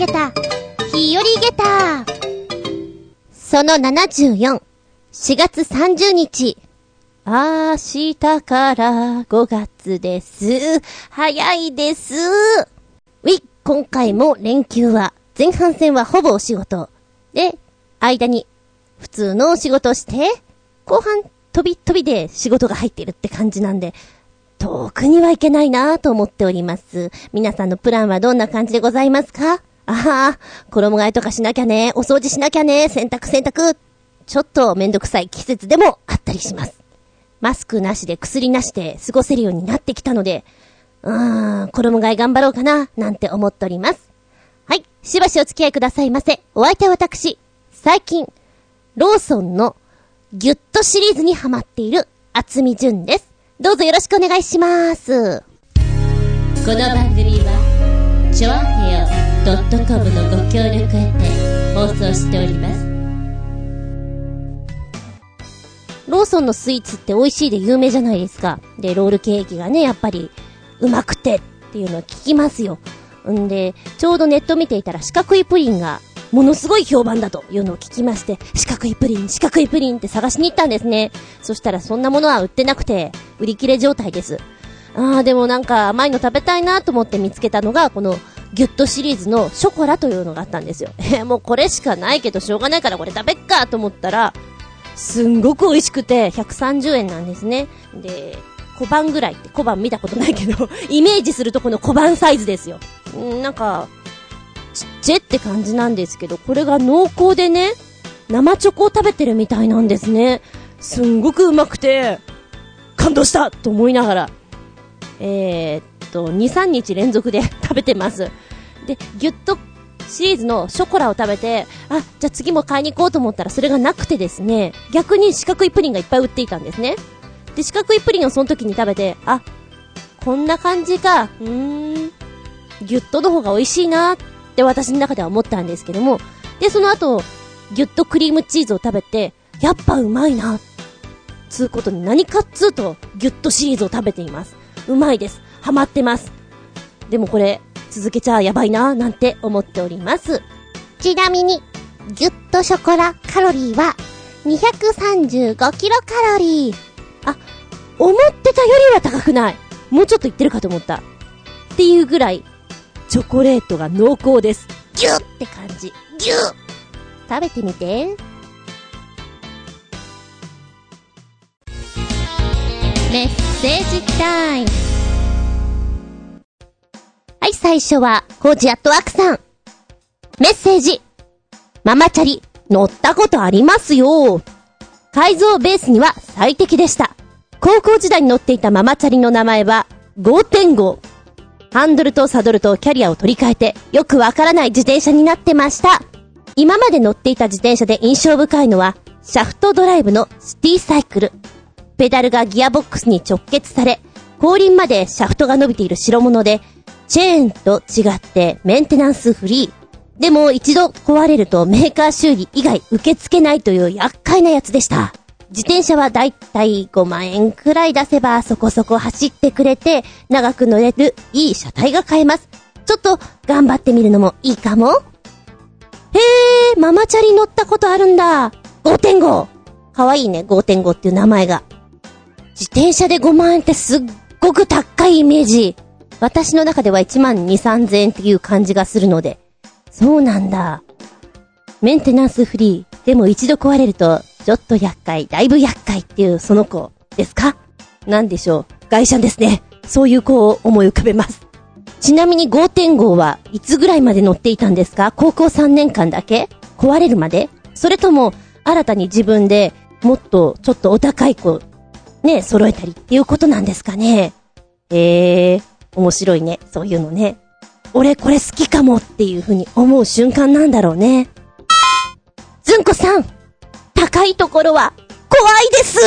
げた、日和げた。その74、4月30日。明日から5月です。早いです。ウィ今回も連休は、前半戦はほぼお仕事。で、間に、普通のお仕事をして、後半、飛び飛びで仕事が入ってるって感じなんで、遠くには行けないなぁと思っております。皆さんのプランはどんな感じでございますか？ああ、衣替えとかしなきゃね、お掃除しなきゃね、洗濯洗濯。ちょっとめんどくさい季節でもあったりします。マスクなしで薬なしで過ごせるようになってきたので、うーん、衣替え頑張ろうかな、なんて思っております。はい、しばしお付き合いくださいませ。お相手は私、最近、ローソンのギュッとシリーズにハマっている厚み純です。どうぞよろしくお願いします。この番組は、ちょあへよ .com のご協力へて放送しております。ローソンのスイーツって美味しいで有名じゃないですか。で、ロールケーキがね、やっぱり、うまくてっていうのを聞きますよ。んで、ちょうどネット見ていたら四角いプリンが、ものすごい評判だというのを聞きまして、四角いプリン、四角いプリンって探しに行ったんですね。そしたらそんなものは売ってなくて、売り切れ状態です。あー、でもなんか甘いの食べたいなと思って見つけたのが、この、ギュッとシリーズのショコラというのがあったんですよ。えーもうこれしかないけどしょうがないからこれ食べっかと思ったら、すんごく美味しくて、130円なんですね。で、小判ぐらいって小判見たことないけど、イメージするとこの小判サイズですよ。んなんか、ちっちゃいって感じなんですけど、これが濃厚でね、生チョコを食べてるみたいなんですね。すんごくうまくて、感動したと思いながら、えー、と、2、3日連続で 食べてます。で、ギュッとシリーズのショコラを食べて、あ、じゃあ次も買いに行こうと思ったらそれがなくてですね、逆に四角いプリンがいっぱい売っていたんですね。で、四角いプリンをその時に食べて、あ、こんな感じか、うーん、ギュッとの方が美味しいなって私の中では思ったんですけども、で、その後、ギュッとクリームチーズを食べて、やっぱうまいな、つうことに何かっつうと、ギュッとシリーズを食べています。うまいです。ハマってます。でもこれ、続けちゃやばいななんて思っております。ちなみに、ギュッとショコラカロリーは、235キロカロリー。あ、思ってたよりは高くない。もうちょっといってるかと思った。っていうぐらい、チョコレートが濃厚です。ギュッって感じ。ギュッ食べてみて。メッセージタイム。い、最初は、コージアットワークさん。メッセージ。ママチャリ、乗ったことありますよ。改造ベースには最適でした。高校時代に乗っていたママチャリの名前は、5.5。ハンドルとサドルとキャリアを取り替えて、よくわからない自転車になってました。今まで乗っていた自転車で印象深いのは、シャフトドライブのシティサイクル。ペダルがギアボックスに直結され、後輪までシャフトが伸びている代物で、チェーンと違ってメンテナンスフリー。でも一度壊れるとメーカー修理以外受け付けないという厄介なやつでした。自転車はだいたい5万円くらい出せばそこそこ走ってくれて長く乗れるいい車体が買えます。ちょっと頑張ってみるのもいいかも。へー、ママチャリ乗ったことあるんだ。5.5。かわいいね、5.5っていう名前が。自転車で5万円ってすっごく高いイメージ。私の中では1万2、3000円っていう感じがするので。そうなんだ。メンテナンスフリー。でも一度壊れると、ちょっと厄介、だいぶ厄介っていうその子ですか？なんでしょう。外車ですね。そういう子を思い浮かべます。ちなみに5.5はいつぐらいまで乗っていたんですか？高校3年間だけ？壊れるまで？それとも、新たに自分でもっとちょっとお高い子、ね、揃えたりっていうことなんですかね？へえ、面白いね。そういうのね。俺これ好きかもっていう風に思う瞬間なんだろうね。ずんこさん高いところは怖いです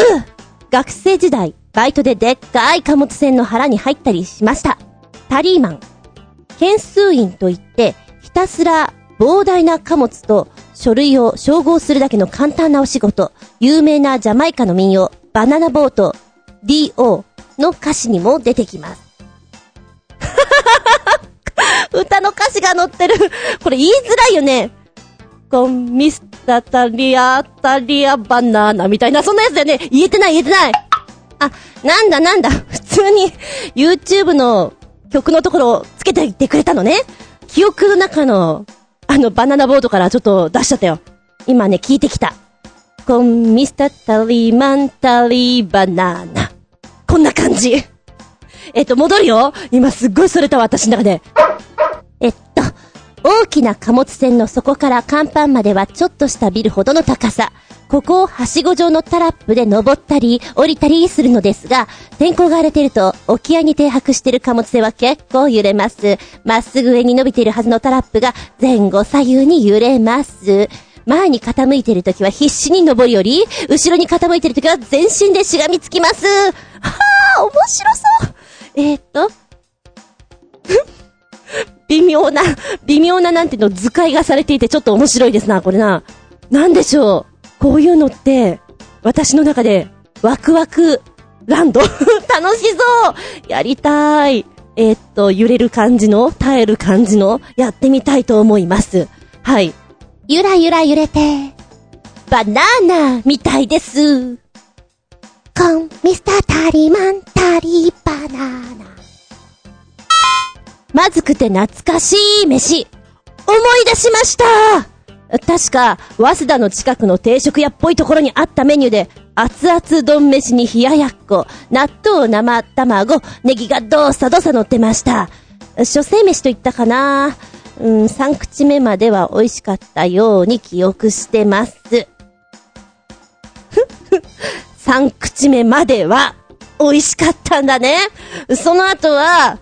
学生時代、バイトででっかい貨物船の腹に入ったりしました。タリーマン。件数員といって、ひたすら膨大な貨物と書類を照合するだけの簡単なお仕事。有名なジャマイカの民謡、バナナボート、DO の歌詞にも出てきます。歌の歌詞が載ってる。これ言いづらいよね。コンミスタタリアタリアバナナみたいな、そんなやつだよね。言えてない言えてない。あ、なんだなんだ。普通に YouTube の曲のところをつけていってくれたのね。記憶の中の、あの、バナナボードからちょっと出しちゃったよ。今ね、聞いてきた。コンミスタタリマンタリーバナナ。こんな感じ。えっと、戻るよ。今すっごいそれたわ、私の中で。大きな貨物船の底から甲板まではちょっとしたビルほどの高さ。ここをはしご状のタラップで登ったり降りたりするのですが、天候が荒れていると沖合に停泊している貨物船は結構揺れます。まっすぐ上に伸びているはずのタラップが前後左右に揺れます。前に傾いているときは必死に登り降り、後ろに傾いているときは全身でしがみつきます。はぁ、面白そう。えー、っと、微妙な、微妙ななんていうの図解がされていてちょっと面白いですな、これな。なんでしょう？こういうのって、私の中で、ワクワク、ランド 楽しそうやりたい。えー、っと、揺れる感じの、耐える感じの、やってみたいと思います。はい。ゆらゆら揺れて、バナナみたいです。コン、ミスタータリマン、タリバナナ。まずくて懐かしい飯、思い出しました確か、早稲田の近くの定食屋っぽいところにあったメニューで、熱々丼飯に冷ややっこ、納豆生卵、ネギがどさどさ乗ってました。初生飯と言ったかなうん、3口目までは美味しかったように記憶してます。3口目までは美味しかったんだね。その後は、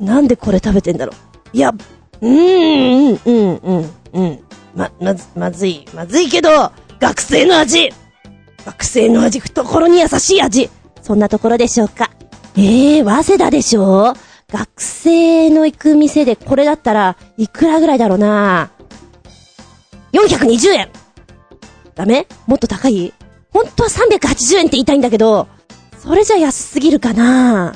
なんでこれ食べてんだろう？いや、うーん、うん、うん、うん。ま、まず、まずい、まずいけど、学生の味。学生の味、懐に優しい味。そんなところでしょうか？ええー、早稲田でしょ学生の行く店でこれだったら、いくらぐらいだろうな？420円。ダメ？もっと高い？本当は380円って言いたいんだけど、それじゃ安すぎるかな？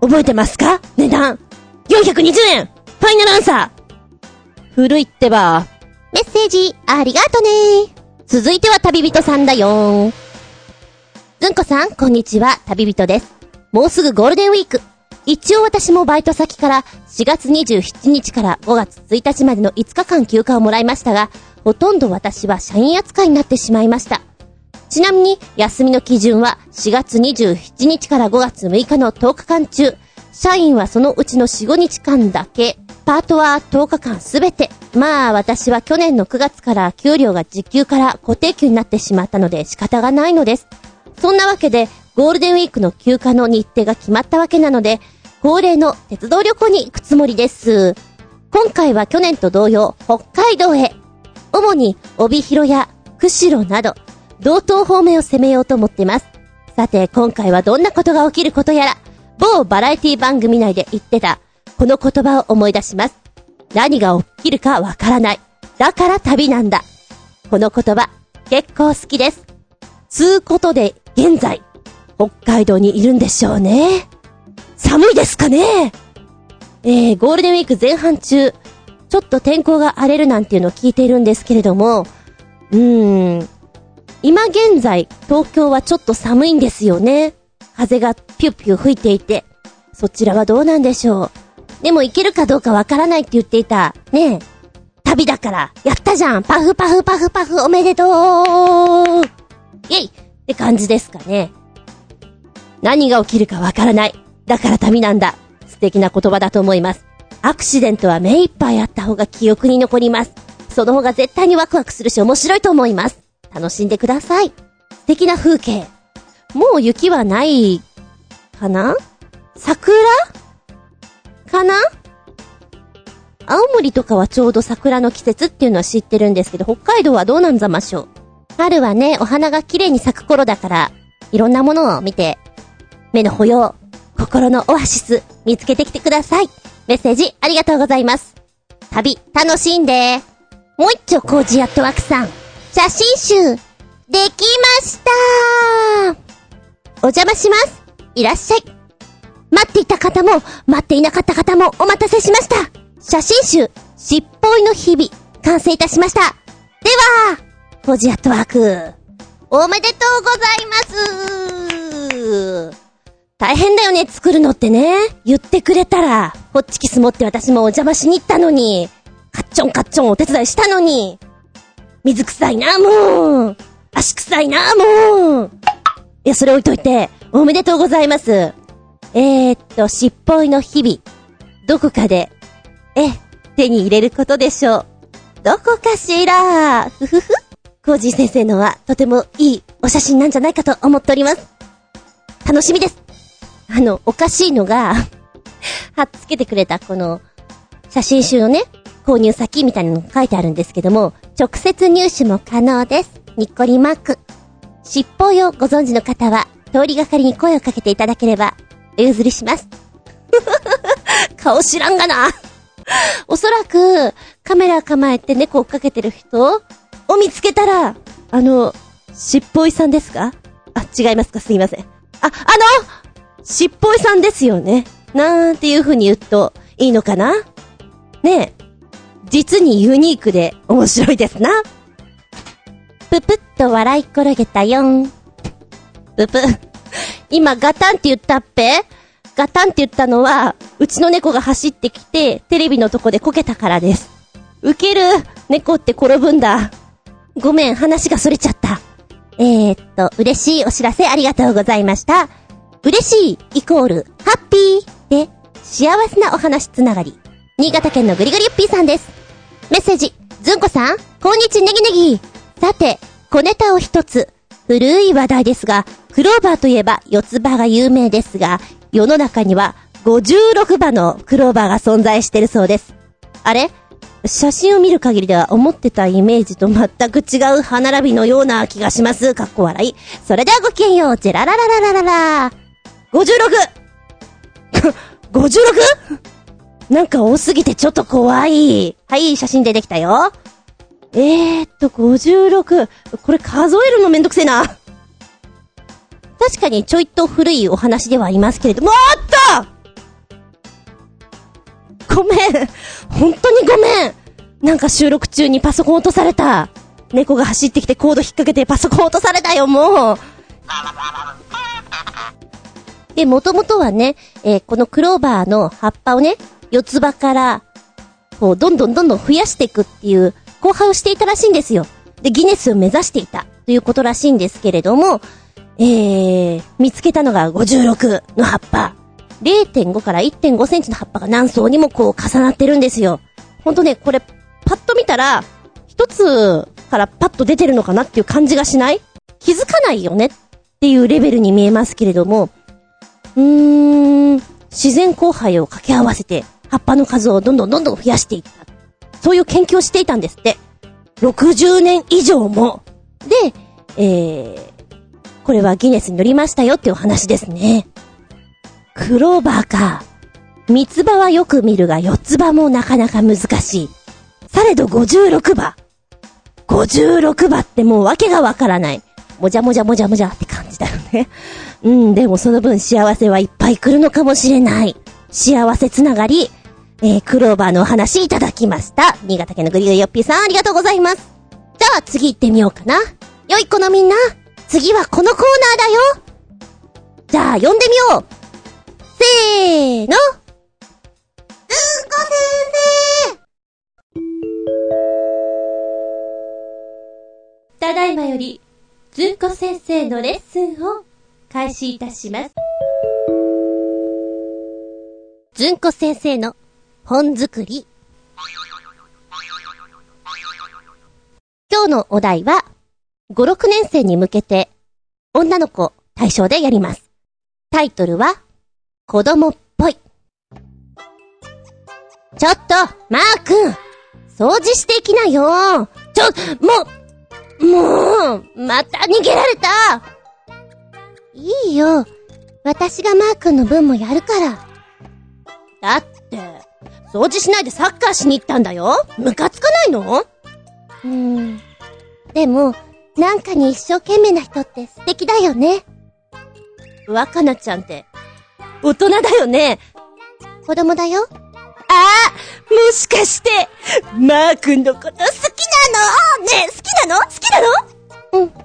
覚えてますか？値段。!420 円ファイナルアンサー古いってば。メッセージ、ありがとね続いては旅人さんだよずんこさん、こんにちは、旅人です。もうすぐゴールデンウィーク。一応私もバイト先から4月27日から5月1日までの5日間休暇をもらいましたが、ほとんど私は社員扱いになってしまいました。ちなみに、休みの基準は4月27日から5月6日の10日間中、社員はそのうちの4、5日間だけ、パートは10日間すべて。まあ私は去年の9月から給料が時給から固定給になってしまったので仕方がないのです。そんなわけで、ゴールデンウィークの休暇の日程が決まったわけなので、恒例の鉄道旅行に行くつもりです。今回は去年と同様、北海道へ。主に、帯広や釧路など、道東方面を攻めようと思っています。さて、今回はどんなことが起きることやら、某バラエティ番組内で言ってた、この言葉を思い出します。何が起きるかわからない。だから旅なんだ。この言葉、結構好きです。つうことで、現在、北海道にいるんでしょうね。寒いですかねえー、ゴールデンウィーク前半中、ちょっと天候が荒れるなんていうのを聞いているんですけれども、うーん、今現在、東京はちょっと寒いんですよね。風がピュッピュ吹いていて、そちらはどうなんでしょう。でも行けるかどうかわからないって言っていた。ねえ。旅だから。やったじゃんパフパフパフパフおめでとうイェイって感じですかね。何が起きるかわからない。だから旅なんだ。素敵な言葉だと思います。アクシデントは目いっぱいあった方が記憶に残ります。その方が絶対にワクワクするし面白いと思います。楽しんでください。素敵な風景。もう雪はない、かな？桜？かな？青森とかはちょうど桜の季節っていうのは知ってるんですけど、北海道はどうなんざましょう？春はね、お花が綺麗に咲く頃だから、いろんなものを見て、目の保養、心のオアシス、見つけてきてください。メッセージありがとうございます。旅、楽しんで。もう一丁コージアットワークさん。写真集、できましたお邪魔します。いらっしゃい。待っていた方も、待っていなかった方もお待たせしました。写真集、しっぽいの日々、完成いたしました。では、ポジアットワーク、おめでとうございます大変だよね、作るのってね。言ってくれたら、ホッチキス持って私もお邪魔しに行ったのに、カッチョンカッチョンお手伝いしたのに、水臭いな、もう足臭いな、もういや、それ置いといて、おめでとうございます。えー、っと、しっぽいの日々、どこかで、え、手に入れることでしょう。どこかしらふふふ。コージー先生のはとてもいいお写真なんじゃないかと思っております。楽しみです。あの、おかしいのが 貼っつけてくれたこの写真集のね、購入先みたいなのが書いてあるんですけども、直接入手も可能です。にっこりマーク。尻尾をご存知の方は、通りがかりに声をかけていただければ、お譲りします。顔知らんがな。おそらく、カメラ構えて猫追っかけてる人を見つけたら、あの、しっぽいさんですか？あ、違いますか？すいません。あ、あのしっぽいさんですよね。なんていう風に言うといいのかな？ねえ。実にユニークで面白いですな。ぷぷっと笑い転げたよん。ぷぷ。今ガタンって言ったっぺ？ガタンって言ったのは、うちの猫が走ってきて、テレビのとこでこけたからです。ウケる猫って転ぶんだ。ごめん、話がそれちゃった。えー、っと、嬉しいお知らせありがとうございました。嬉しいイコール、ハッピーで、幸せなお話つながり。新潟県のぐりぐりゆっぴーさんです。メッセージ、ずんこさん、こんにちネギネギ。さて、小ネタを一つ。古い話題ですが、クローバーといえば四つ葉が有名ですが、世の中には56羽のクローバーが存在してるそうです。あれ？写真を見る限りでは思ってたイメージと全く違う歯並びのような気がします。かっこ笑い。それではごきげんよう。ジェラララララララ。56! 56? なんか多すぎてちょっと怖い。はい、写真出てきたよ。えーっと、56。これ数えるのめんどくせえな。確かにちょいと古いお話ではありますけれども、おっとごめん。本当にごめん。なんか収録中にパソコン落とされた。猫が走ってきてコード引っ掛けてパソコン落とされたよ、もう。で、もともとはね、えー、このクローバーの葉っぱをね、四つ葉から、こう、どんどんどんどん増やしていくっていう交配をしていたらしいんですよ。で、ギネスを目指していたということらしいんですけれども、えー、見つけたのが56の葉っぱ。0.5から1.5センチの葉っぱが何層にもこう重なってるんですよ。ほんとね、これ、パッと見たら、一つからパッと出てるのかなっていう感じがしない？気づかないよねっていうレベルに見えますけれども、うーん、自然交配を掛け合わせて、葉っぱの数をどんどんどんどん増やしていった。そういう研究をしていたんですって。60年以上も。で、えー、これはギネスに乗りましたよっていうお話ですね。クローバーか。三つ葉はよく見るが四つ葉もなかなか難しい。されど56葉。56葉ってもうわけがわからない。もじゃもじゃもじゃもじゃって感じだよね。うん、でもその分幸せはいっぱい来るのかもしれない。幸せつながり、えー、クローバーのお話いただきました。新潟県のグリグヨッピーさんありがとうございます。じゃあ次行ってみようかな。よい子のみんな、次はこのコーナーだよ。じゃあ読んでみよう。せーの。うんこ先生ただいまより、ずんこ先生のレッスンを開始いたします。ずんこ先生の本作り。今日のお題は、5、6年生に向けて、女の子対象でやります。タイトルは、子供っぽい。ちょっと、マー君掃除していきなよちょ、もう、もう、また逃げられたいいよ。私がマー君の分もやるから。だって、掃除しないでサッカーしに行ったんだよムカつかないの？うーん。でも、なんかに一生懸命な人って素敵だよね。若菜ちゃんって、大人だよね。子供だよ。ああもしかして、マー君のこと好きなの？ねえ、好きなの？好きなの？うん。好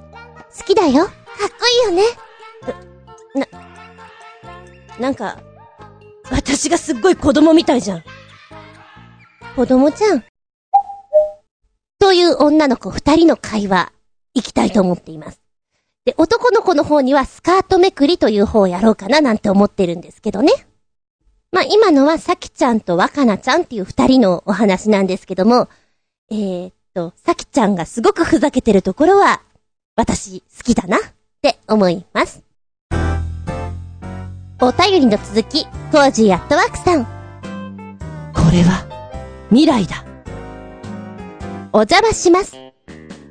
きだよ。かっこいいよね。な、なんか、私がすっごい子供みたいじゃん。子供じゃん。という女の子二人の会話、行きたいと思っています。で、男の子の方にはスカートめくりという方をやろうかななんて思ってるんですけどね。まあ、今のはさきちゃんと若菜ちゃんっていう二人のお話なんですけども、えー、っと、さきちゃんがすごくふざけてるところは、私好きだなって思います。お便りの続き、コージーアットワークさん。これは、未来だ。お邪魔します。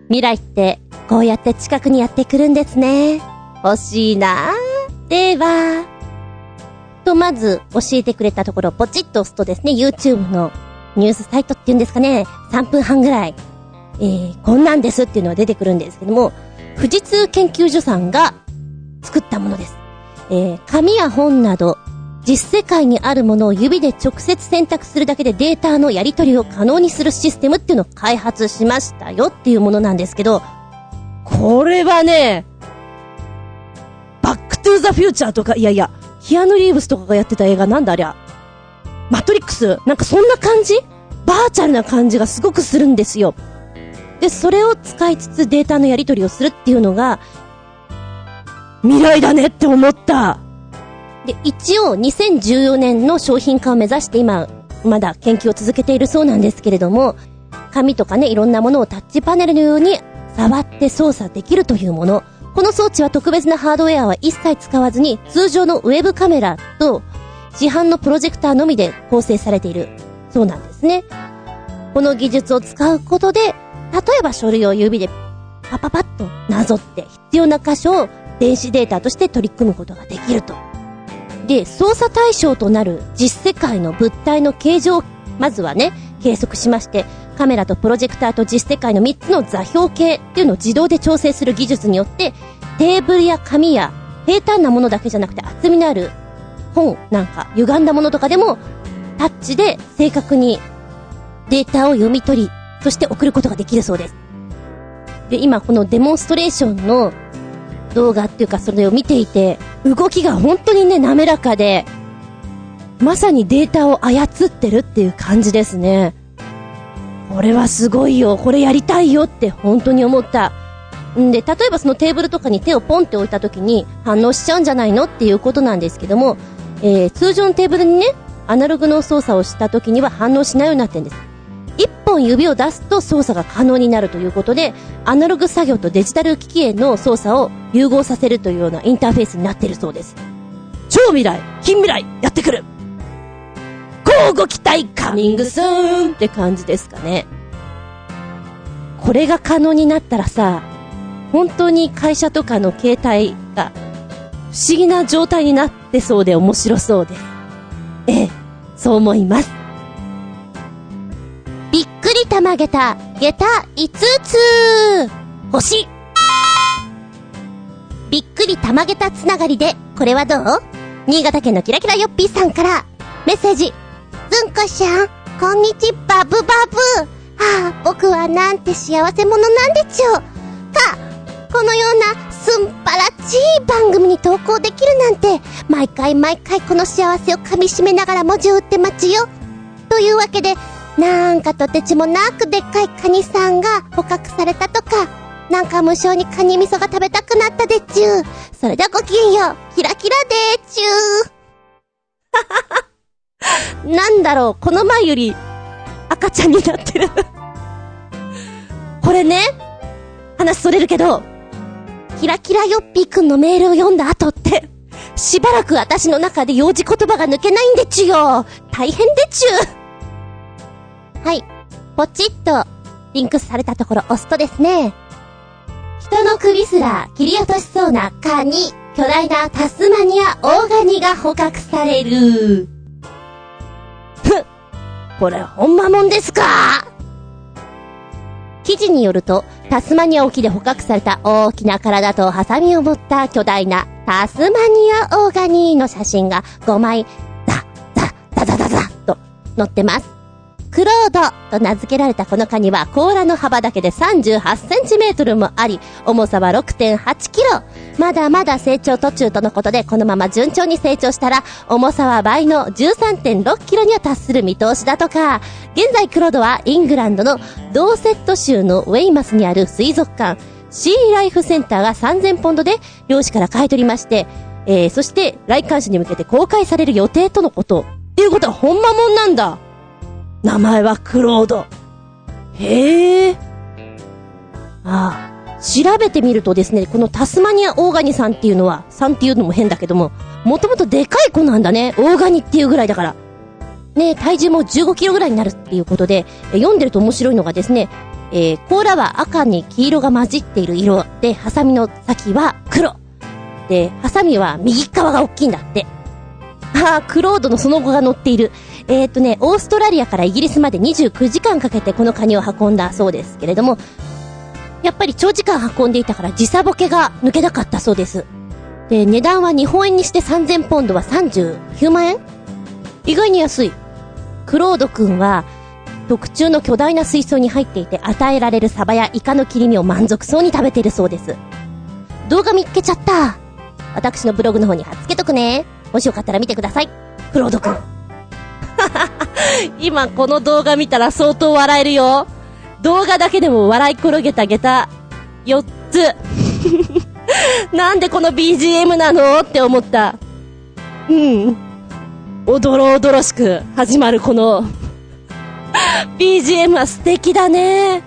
未来って、こうやって近くにやってくるんですね。欲しいなでは、とまず教えてくれたところポチッと押すとですね、YouTube のニュースサイトっていうんですかね、3分半ぐらい、えー、こんなんですっていうのが出てくるんですけども、富士通研究所さんが作ったものです。えー、紙や本など、実世界にあるものを指で直接選択するだけでデータのやり取りを可能にするシステムっていうのを開発しましたよっていうものなんですけど、これはね、バックトゥーザフューチャーとか、いやいや、キアヌ・リーブスとかがやってた映画なんだありゃ。マトリックスなんかそんな感じ？バーチャルな感じがすごくするんですよ。で、それを使いつつデータのやり取りをするっていうのが、未来だねって思った。で、一応2014年の商品化を目指して今、まだ研究を続けているそうなんですけれども、紙とかね、いろんなものをタッチパネルのように触って操作できるというもの。この装置は特別なハードウェアは一切使わずに、通常のウェブカメラと市販のプロジェクターのみで構成されているそうなんですね。この技術を使うことで、例えば書類を指でパパパッとなぞって必要な箇所を電子データとして取り組むことができると。で、操作対象となる実世界の物体の形状をまずはね、計測しまして、カメラとプロジェクターと実世界の3つの座標系っていうのを自動で調整する技術によって、テーブルや紙や平坦なものだけじゃなくて厚みのある本なんか歪んだものとかでもタッチで正確にデータを読み取り、そして送ることができるそうです。で、今このデモンストレーションの動画っていうかそれを見ていて、動きが本当にね、滑らかで、まさにデータを操ってるっていう感じですね。これはすごいよ、これやりたいよって本当に思った。んで、例えばそのテーブルとかに手をポンって置いた時に反応しちゃうんじゃないのっていうことなんですけども、えー、通常のテーブルにね、アナログの操作をした時には反応しないようになってるんです。本指を出すと操作が可能になるということで、アナログ作業とデジタル機器への操作を融合させるというようなインターフェースになっているそうです。超未来、近未来、やってくる交互期待カミングスーンって感じですかね。これが可能になったらさ、本当に会社とかの携帯が不思議な状態になってそうで面白そうです。ええ、そう思います。びっくりたまげた、下駄5つ星びっくりたまげたつながりで、これはどう？新潟県のキラキラヨッピーさんから、メッセージ。ずんこしゃん、こんにちバブバブ。はあ、僕はなんて幸せ者なんでちゅか、このようなすんぱらちい番組に投稿できるなんて、毎回毎回この幸せを噛み締めながら文字を打って待ちよ。というわけで、なんかとてつもなくでっかいカニさんが捕獲されたとか、なんか無性にカニ味噌が食べたくなったでちゅー。それではごきげんよう。キラキラでーちゅー。なんだろう、この前より赤ちゃんになってるこれね、話それるけど、キラキラヨッピーくんのメールを読んだ後って、しばらく私の中で幼児言葉が抜けないんでちゅよ。大変でちゅ。はい。ポチッと、リンクされたところ押すとですね、人の首すら切り落としそうなカニ、巨大なタスマニアオーガニが捕獲される。ふこれほんまもんですか？記事によると、タスマニア沖で捕獲された大きな体とハサミを持った巨大なタスマニアオーガニーの写真が5枚、ザ、ザ、ザザザザと載ってます。クロードと名付けられたこのカニは甲羅の幅だけで38センチメートルもあり、重さは6.8キロ。まだまだ成長途中とのことで、このまま順調に成長したら、重さは倍の13.6キロには達する見通しだとか。現在クロードはイングランドのドーセット州のウェイマスにある水族館、シーライフセンターが3000ポンドで漁師から買い取りまして、えー、そして来館者に向けて公開される予定とのこと。っていうことはほんまもんなんだ。名前はクロード。へえ。ああ。調べてみるとですね、このタスマニアオーガニさんっていうのは、さんっていうのも変だけども、もともとでかい子なんだね。オーガニっていうぐらいだから。ね体重も15キロぐらいになるっていうことで、読んでると面白いのがですね、えー、甲羅は赤に黄色が混じっている色で、ハサミの先は黒。で、ハサミは右側が大きいんだって。ああ、クロードのその後が乗っている。えー、っとね、オーストラリアからイギリスまで29時間かけてこのカニを運んだそうですけれども、やっぱり長時間運んでいたから時差ボケが抜けなかったそうです。で、値段は日本円にして3000ポンドは39万円意外に安い。クロード君は、特注の巨大な水槽に入っていて与えられるサバやイカの切り身を満足そうに食べているそうです。動画見っけちゃった。私のブログの方に貼っつけとくね。もしよかったら見てください。クロード君。今この動画見たら相当笑えるよ。動画だけでも笑い転げた下駄4つ。なんでこの BGM なのって思った。うん。おどろおどろしく始まるこの BGM は素敵だね。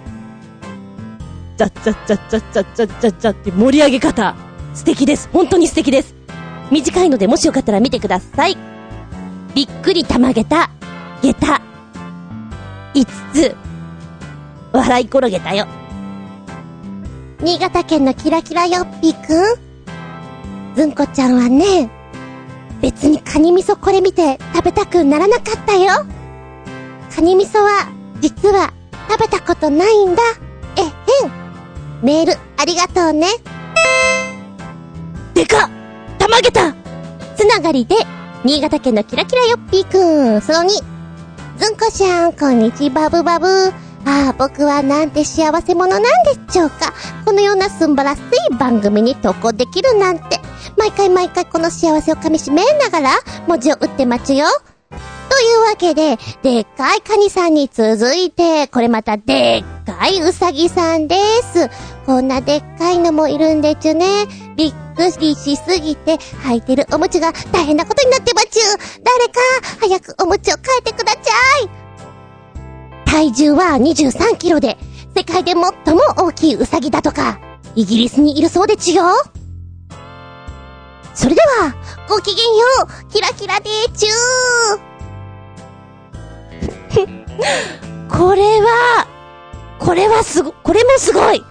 ちゃっちゃっちゃっちゃっちゃっちゃっちゃっちゃって盛り上げ方。素敵です。本当に素敵です。短いのでもしよかったら見てください。びっくりたまげた下駄。5つ。笑い転げたよ。新潟県のキラキラよっぴーくんずんこちゃんはね、別にカニ味噌これ見て食べたくならなかったよ。カニ味噌は、実は食べたことないんだ。えへん。メールありがとうね。でかたまげたつながりで、新潟県のキラキラよっぴーくん、その2、ずんこしゃん、こんにちバブバブ。ああ、僕はなんて幸せ者なんでしょうか。このようなすんばらしい番組に投稿できるなんて。毎回毎回この幸せを噛み締めながら文字を打って待つよ。というわけで、でっかいカニさんに続いて、これまたでっかいウサギさんです。こんなでっかいのもいるんでちゅね。びっくりしすぎて、履いてるおむつが大変なことになってまちゅ。誰か、早くおむつを変えてください。体重は23キロで、世界で最も大きいウサギだとか、イギリスにいるそうでちゅよ。それでは、ごきげんよう、キラキラでちゅー。これは、これはすご、これもすごい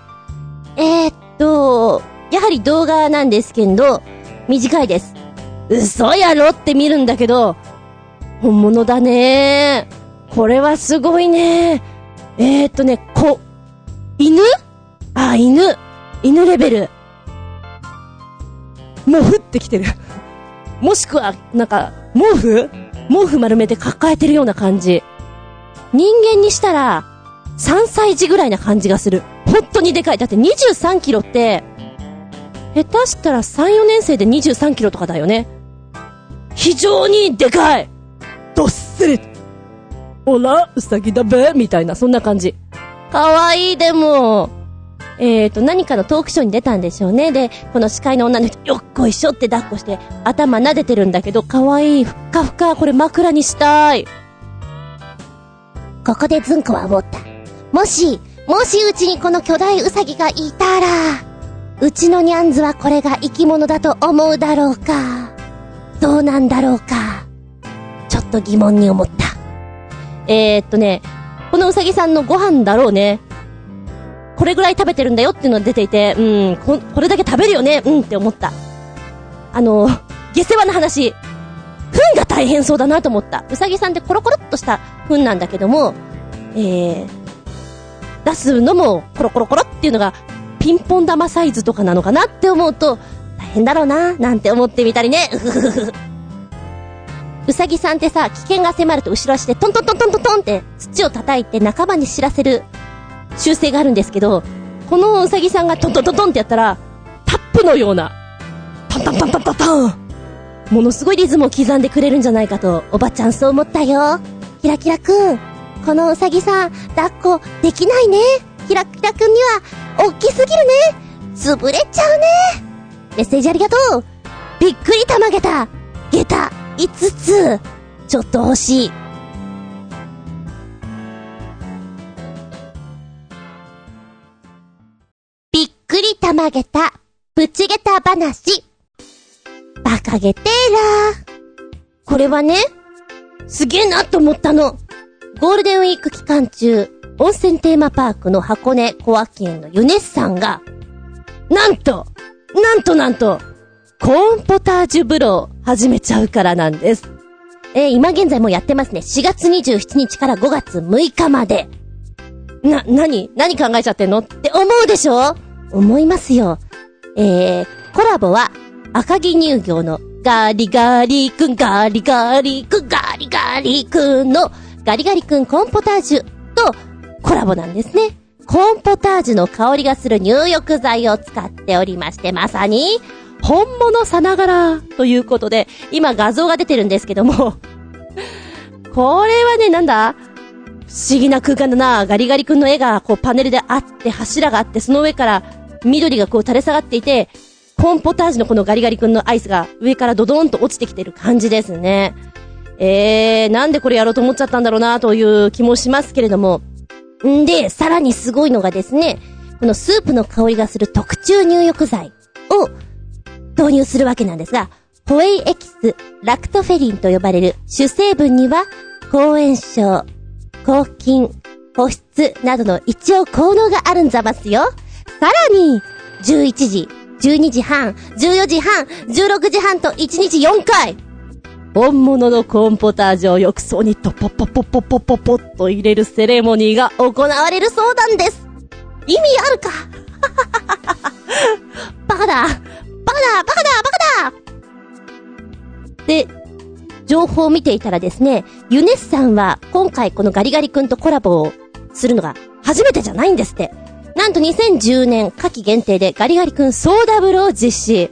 えー、っと、やはり動画なんですけど、短いです。嘘やろって見るんだけど、本物だねこれはすごいねえー、っとね、こ、犬？あ、犬。犬レベル。もう降ってきてる。もしくは、なんか、毛布？毛布丸めて抱えてるような感じ。人間にしたら、3歳児ぐらいな感じがする。本当にでかい。だって23キロって、下手したら3、4年生で23キロとかだよね。非常にでかいどっすりほら、うさぎだべみたいな、そんな感じ。かわいい、でも。えーと、何かのトークショーに出たんでしょうね。で、この司会の女の人、よっこいしょって抱っこして、頭撫でてるんだけど、かわいい、ふっかふか、これ枕にしたい。ここでズンコは思った。もし、もしうちにこの巨大ウサギがいたら、うちのニャンズはこれが生き物だと思うだろうか。どうなんだろうか。ちょっと疑問に思った。えー、っとね、このウサギさんのご飯だろうね。これぐらい食べてるんだよっていうのが出ていて、うん、こ、これだけ食べるよね、うんって思った。あの、下世話な話、糞が大変そうだなと思った。うさぎさんってコロコロっとした糞なんだけども、えー、出すのもコロコロコロっていうのがピンポン玉サイズとかなのかなって思うと大変だろうななんて思ってみたりね。うさぎさんってさ、危険が迫ると後ろ足でトントントントントントンって土を叩いて仲間に知らせる習性があるんですけど、このうさぎさんがトントントントンってやったら、タップのような、トントントントントントンものすごいリズムを刻んでくれるんじゃないかと、おばちゃんそう思ったよ。キラキラくん、このうさぎさん、抱っこできないね。キラキラくんには、大きすぎるね。潰れちゃうね。メッセージありがとう。びっくりたまげた。下駄、5つ。ちょっと欲しい。びっくりたまげた、ぶちげた話。バカげてーらこれはね、すげえなと思ったの。ゴールデンウィーク期間中、温泉テーマパークの箱根コア県のユネッサンが、なんと、なんとなんと、コーンポタージュ風呂を始めちゃうからなんです。えー、今現在もやってますね。4月27日から5月6日まで。な、なに何考えちゃってんの？って思うでしょ？思いますよ。えー、コラボは、赤木乳業のガリガリ君、ガリガリ君、ガリガリ君のガリガリ君コンポタージュとコラボなんですね。コンポタージュの香りがする入浴剤を使っておりまして、まさに、本物さながらということで、今画像が出てるんですけども これはね、なんだ？不思議な空間だな。ガリガリ君の絵がこうパネルであって、柱があって、その上から緑がこう垂れ下がっていて、コンポタージュのこのガリガリ君のアイスが上からドドーンと落ちてきてる感じですね。えー、なんでこれやろうと思っちゃったんだろうなという気もしますけれども。んで、さらにすごいのがですね、このスープの香りがする特注入浴剤を導入するわけなんですが、ホエイエキス、ラクトフェリンと呼ばれる主成分には、抗炎症、抗菌、保湿などの一応効能があるんざますよ。さらに、11時、12時半、14時半、16時半と1日4回本物のコーンポタージュを浴槽にとポポポポポポポッと入れるセレモニーが行われるそうなんです。意味あるか？バカだバカだバカだバカだで、情報を見ていたらですね、ユネスさんは今回このガリガリ君とコラボをするのが初めてじゃないんですって。なんと2010年夏季限定でガリガリ君ソーダ風呂を実施。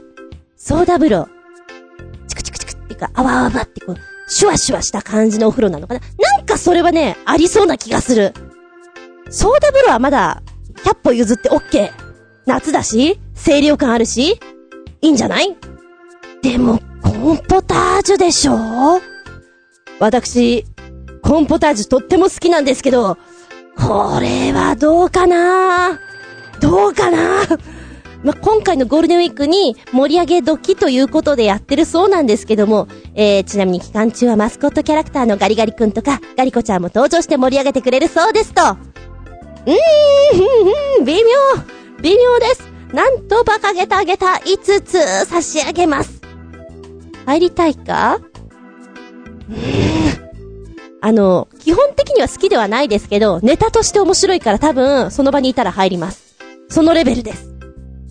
ソーダブル風呂。か、あわあわってこう、シュワシュワした感じのお風呂なのかな？なんかそれはね、ありそうな気がする。ソーダ風呂はまだ、100歩譲って OK。夏だし、清涼感あるし、いいんじゃない？でも、コンポタージュでしょ？私、コンポタージュとっても好きなんですけど、これはどうかな？どうかな？まあ、今回のゴールデンウィークに盛り上げ時ということでやってるそうなんですけども、えー、ちなみに期間中はマスコットキャラクターのガリガリ君とか、ガリコちゃんも登場して盛り上げてくれるそうですと。うーん、微妙、微妙です。なんとバカゲタゲタ5つ差し上げます。入りたいか？うーん。あの、基本的には好きではないですけど、ネタとして面白いから多分、その場にいたら入ります。そのレベルです。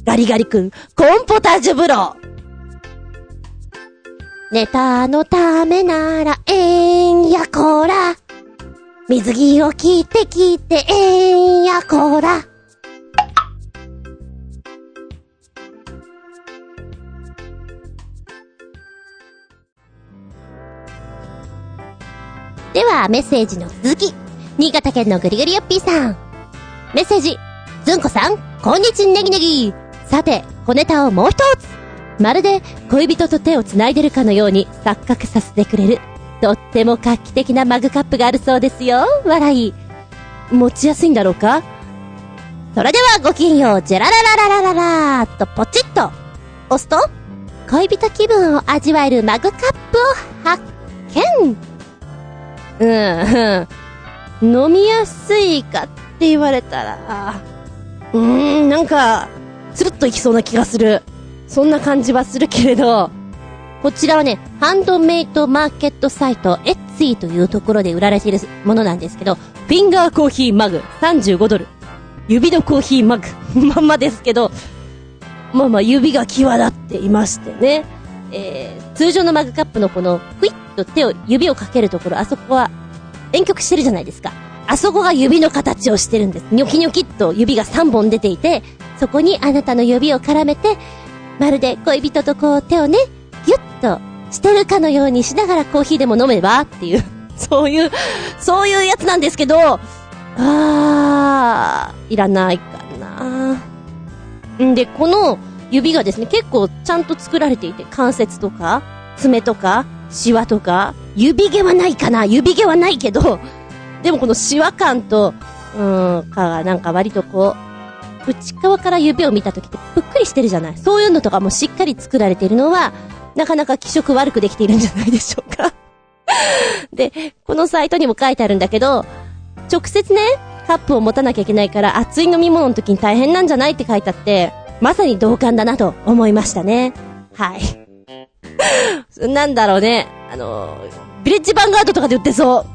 ガリガリ君、コンポタージュ風呂。ネタのためなら、えーんやこら。水着を着て着て、えーんやこら。では、メッセージの続き。新潟県のぐりぐりよっぴーさん。メッセージ。ずんこさん、こんにちはネギネギ。さて、小ネタをもう一つまるで恋人と手を繋いでるかのように錯覚させてくれる、とっても画期的なマグカップがあるそうですよ。笑い。持ちやすいんだろうか？それではごきげんよう、ジェラララララララーとポチッと押すと、恋人気分を味わえるマグカップを発見うん、うん。飲みやすいかって言われたら、うーん、なんか、つるっといきそうな気がする。そんな感じはするけれど、こちらはね、ハンドメイトマーケットサイト、エッツィというところで売られているものなんですけど、フィンガーコーヒーマグ、35ドル。指のコーヒーマグ、まんまですけど、まあまあ指が際立っていましてね。えー、通常のマグカップのこの、クイッと手を、指をかけるところ、あそこは、遠曲してるじゃないですか。あそこが指の形をしてるんです。ニョキニョキっと指が3本出ていて、そこにあなたの指を絡めて、まるで恋人とこう手をね、ギュッとしてるかのようにしながらコーヒーでも飲めばっていう、そういう、そういうやつなんですけど、あー、いらないかな。んで、この指がですね、結構ちゃんと作られていて、関節とか、爪とか、シワとか、指毛はないかな指毛はないけど、でもこのシワ感と、うーん、かがなんか割とこう、内側から指を見た時ってぷっくりしてるじゃないそういうのとかもしっかり作られてるのは、なかなか気色悪くできているんじゃないでしょうか。で、このサイトにも書いてあるんだけど、直接ね、カップを持たなきゃいけないから熱い飲み物の時に大変なんじゃないって書いてあって、まさに同感だなと思いましたね。はい。なんだろうね。あの、ビレッジヴァンガードとかで売ってそ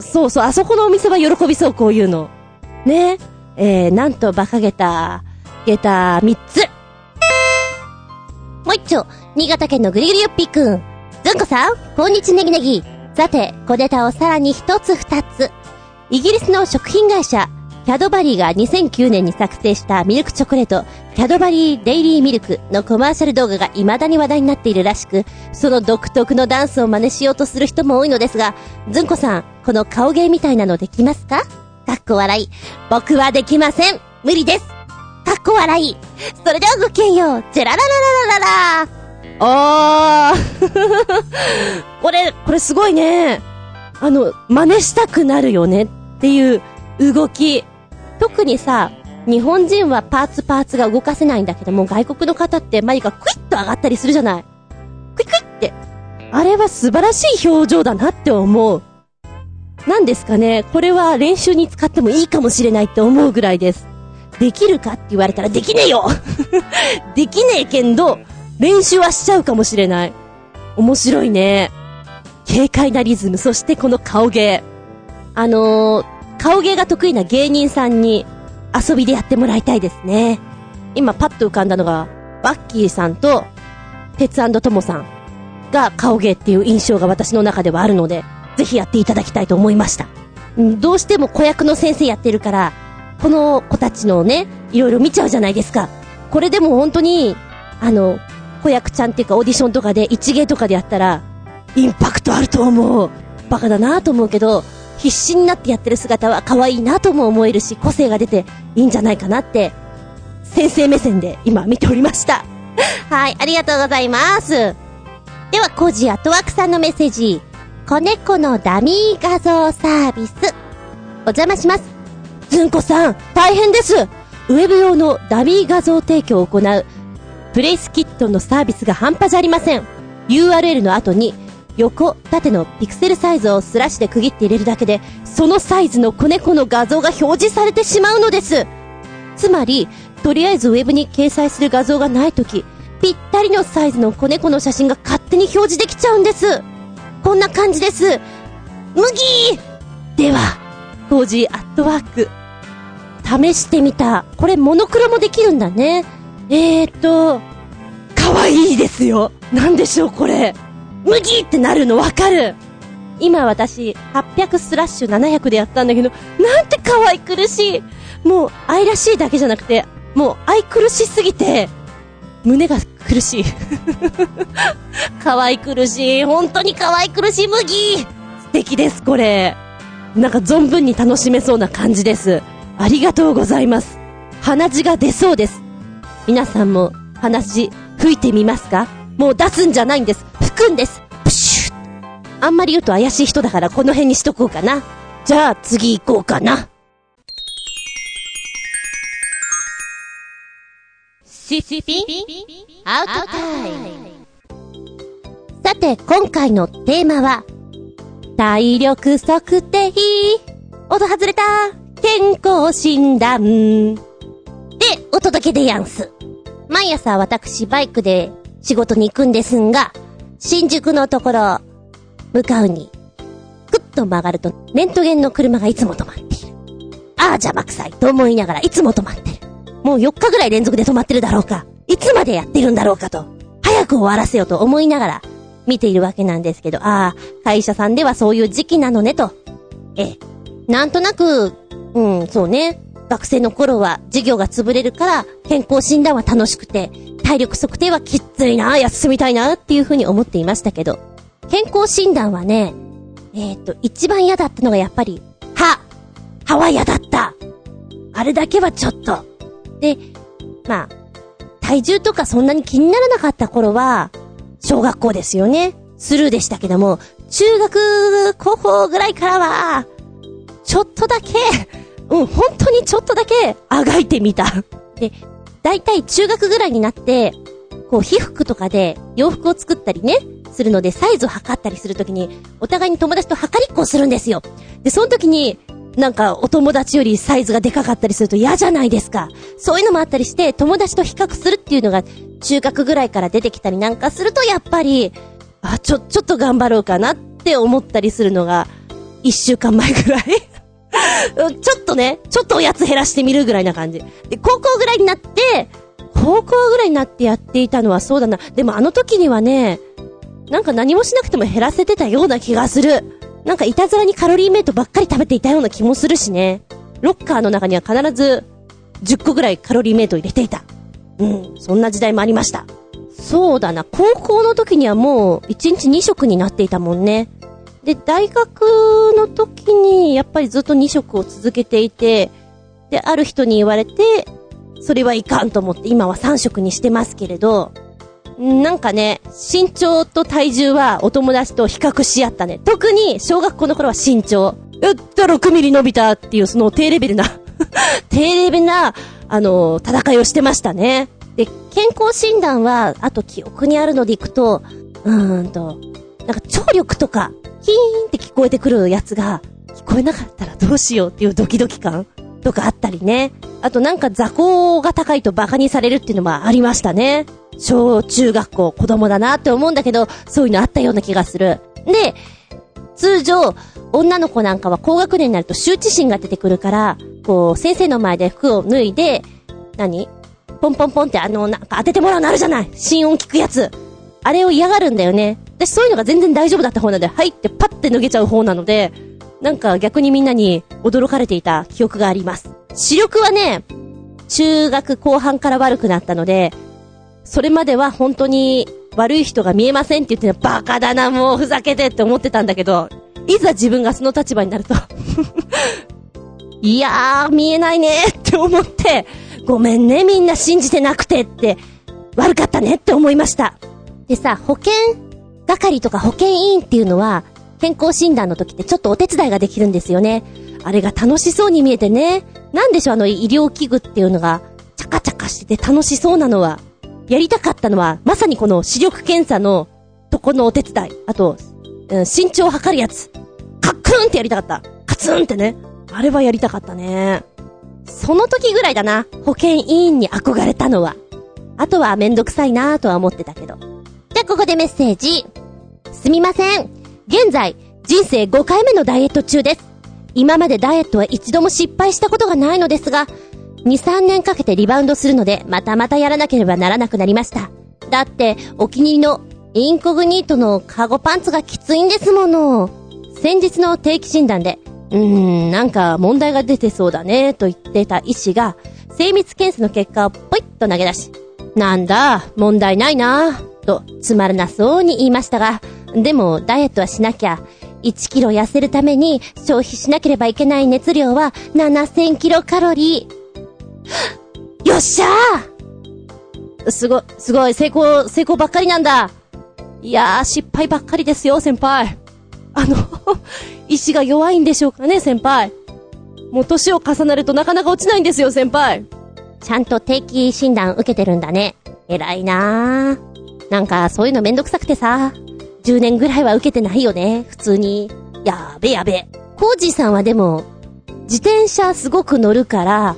う。そうそう、あそこのお店は喜びそう、こういうの。ね。えー、なんと馬鹿げた、げた3つ。もう一丁、新潟県のぐりぐりよっぴーくん。ずんこさん、こんにちねぎねぎ。さて、小ネタをさらに一つ二つ。イギリスの食品会社、キャドバリーが2009年に作成したミルクチョコレート、キャドバリーデイリーミルクのコマーシャル動画が未だに話題になっているらしく、その独特のダンスを真似しようとする人も多いのですが、ずんこさん、この顔芸みたいなのできますか？かっこ笑い。僕はできません。無理です。かっこ笑い。それではごきげんよう。ジェラララララララあー。これ、これすごいね。あの、真似したくなるよねっていう動き。特にさ、日本人はパーツパーツが動かせないんだけども、外国の方って眉がクイッと上がったりするじゃない。クイクイって。あれは素晴らしい表情だなって思う。何ですかね、これは練習に使ってもいいかもしれないって思うぐらいです。できるかって言われたらできねえよ できねえけど、練習はしちゃうかもしれない。面白いね。軽快なリズム、そしてこの顔芸。あのー、顔芸が得意な芸人さんに遊びでやってもらいたいですね。今パッと浮かんだのが、バッキーさんと、鉄トモさんが顔芸っていう印象が私の中ではあるので、ぜひやっていただきたいと思いました。どうしても子役の先生やってるから、この子たちのね、いろいろ見ちゃうじゃないですか。これでも本当に、あの、子役ちゃんっていうかオーディションとかで一芸とかでやったら、インパクトあると思う。バカだなと思うけど、必死になってやってる姿は可愛いなとも思えるし、個性が出ていいんじゃないかなって、先生目線で今見ておりました。はい、ありがとうございます。では、コージアトワークさんのメッセージ。子猫のダミー画像サービス。お邪魔します。ずんこさん、大変です。ウェブ用のダミー画像提供を行うプレイスキットのサービスが半端じゃありません。URL の後に、横、縦のピクセルサイズをスラッシュで区切って入れるだけで、そのサイズの子猫の画像が表示されてしまうのです。つまり、とりあえずウェブに掲載する画像がないとき、ぴったりのサイズの子猫の写真が勝手に表示できちゃうんです。こんな感じです。麦では、当時アットワーク、試してみた。これモノクロもできるんだね。えーと、可愛いいですよ。なんでしょう、これ。麦ってなるのわかる。今私、800スラッシュ700でやったんだけど、なんて可愛苦しい。もう、愛らしいだけじゃなくて、もう愛苦しすぎて、胸が苦しい。可愛苦しい。本当に可愛苦しい麦素敵です、これ。なんか存分に楽しめそうな感じです。ありがとうございます。鼻血が出そうです。皆さんも鼻血吹いてみますか？もう出すんじゃないんです。吹くんです。プシュッ。あんまり言うと怪しい人だからこの辺にしとこうかな。じゃあ次行こうかな。シシピンアウトタイム。さて、今回のテーマは、体力測定。音外れた。健康診断。で、お届けでやんす。毎朝私バイクで仕事に行くんですが、新宿のところ、向かうに、くっと曲がると、レントゲンの車がいつも止まっている。ああ、邪魔くさいと思いながらいつも止まってる。もう4日ぐらい連続で止まってるだろうか。いつまでやってるんだろうかと。早く終わらせようと思いながら、見ているわけなんですけど、ああ、会社さんではそういう時期なのねと。ええ。なんとなく、うん、そうね。学生の頃は授業が潰れるから健康診断は楽しくて、体力測定はきっついな、休みたいなっていう風に思っていましたけど、健康診断はね、えっ、と、一番嫌だったのがやっぱり、歯歯は嫌だったあれだけはちょっと。で、まあ、体重とかそんなに気にならなかった頃は、小学校ですよね。スルーでしたけども、中学、高校ぐらいからは、ちょっとだけ、うん、本当にちょっとだけ、あがいてみた。で、だいたい中学ぐらいになって、こう、皮膚とかで洋服を作ったりね、するので、サイズを測ったりするときに、お互いに友達と測りっこをするんですよ。で、その時に、なんか、お友達よりサイズがでかかったりすると嫌じゃないですか。そういうのもあったりして、友達と比較するっていうのが、中学ぐらいから出てきたりなんかすると、やっぱり、あ、ちょ、ちょっと頑張ろうかなって思ったりするのが、一週間前ぐらい ちょっとね、ちょっとおやつ減らしてみるぐらいな感じ。で、高校ぐらいになって、高校ぐらいになってやっていたのはそうだな。でもあの時にはね、なんか何もしなくても減らせてたような気がする。なんかいたずらにカロリーメイトばっかり食べていたような気もするしね。ロッカーの中には必ず10個ぐらいカロリーメイト入れていた。うん、そんな時代もありました。そうだな、高校の時にはもう1日2食になっていたもんね。で、大学の時にやっぱりずっと2食を続けていて、で、ある人に言われて、それはいかんと思って今は3食にしてますけれど、なんかね、身長と体重はお友達と比較し合ったね。特に小学校の頃は身長。やった6ミリ伸びたっていうその低レベルな 低レベルな、あの、戦いをしてましたね。で、健康診断は、あと記憶にあるのでいくと、うーんと、なんか聴力とか、キーンって聞こえてくるやつが、聞こえなかったらどうしようっていうドキドキ感とかあったりね。あとなんか座高が高いと馬鹿にされるっていうのもありましたね。小中学校子供だなって思うんだけど、そういうのあったような気がする。で、通常、女の子なんかは高学年になると羞恥心が出てくるから、こう、先生の前で服を脱いで、何？ポンポンポンってあの、なんか当ててもらうのあるじゃない？心音聞くやつ。あれを嫌がるんだよね。私そういうのが全然大丈夫だった方なので、はいってパッて脱げちゃう方なので、なんか逆にみんなに驚かれていた記憶があります。視力はね、中学後半から悪くなったので、それまでは本当に悪い人が見えませんって言ってバカだな、もうふざけてって思ってたんだけど、いざ自分がその立場になるといやー、見えないねって思って、ごめんね、みんな信じてなくてって、悪かったねって思いました。でさ、保険係とか保険委員っていうのは、健康診断の時ってちょっとお手伝いができるんですよね。あれが楽しそうに見えてね。なんでしょう、あの医療器具っていうのが、チャカチャカしてて楽しそうなのは。やりたかったのは、まさにこの視力検査のとこのお手伝い。あと、うん、身長を測るやつ。カックンってやりたかった。カツンってね。あれはやりたかったね。その時ぐらいだな。保険委員に憧れたのは。あとはめんどくさいなぁとは思ってたけど。じゃあ、ここでメッセージ。すみません。現在、人生5回目のダイエット中です。今までダイエットは一度も失敗したことがないのですが、2、3年かけてリバウンドするので、またまたやらなければならなくなりました。だって、お気に入りのインコグニートのカゴパンツがきついんですもの。先日の定期診断で、うーん、なんか問題が出てそうだね、と言ってた医師が、精密検査の結果をポイッと投げ出し、なんだ、問題ないな、とつまらなそうに言いましたが、でも、ダイエットはしなきゃ。1キロ痩せるために消費しなければいけない熱量は7000キロカロリー。よっしゃーすご、すごい、成功、成功ばっかりなんだ。いやー、失敗ばっかりですよ、先輩。あの 意志が弱いんでしょうかね、先輩。もう年を重ねるとなかなか落ちないんですよ、先輩。ちゃんと定期診断受けてるんだね。偉いなー。なんか、そういうのめんどくさくてさ。10年ぐらいは受けてないよね、普通に。やべやべ。コージーさんはでも、自転車すごく乗るから、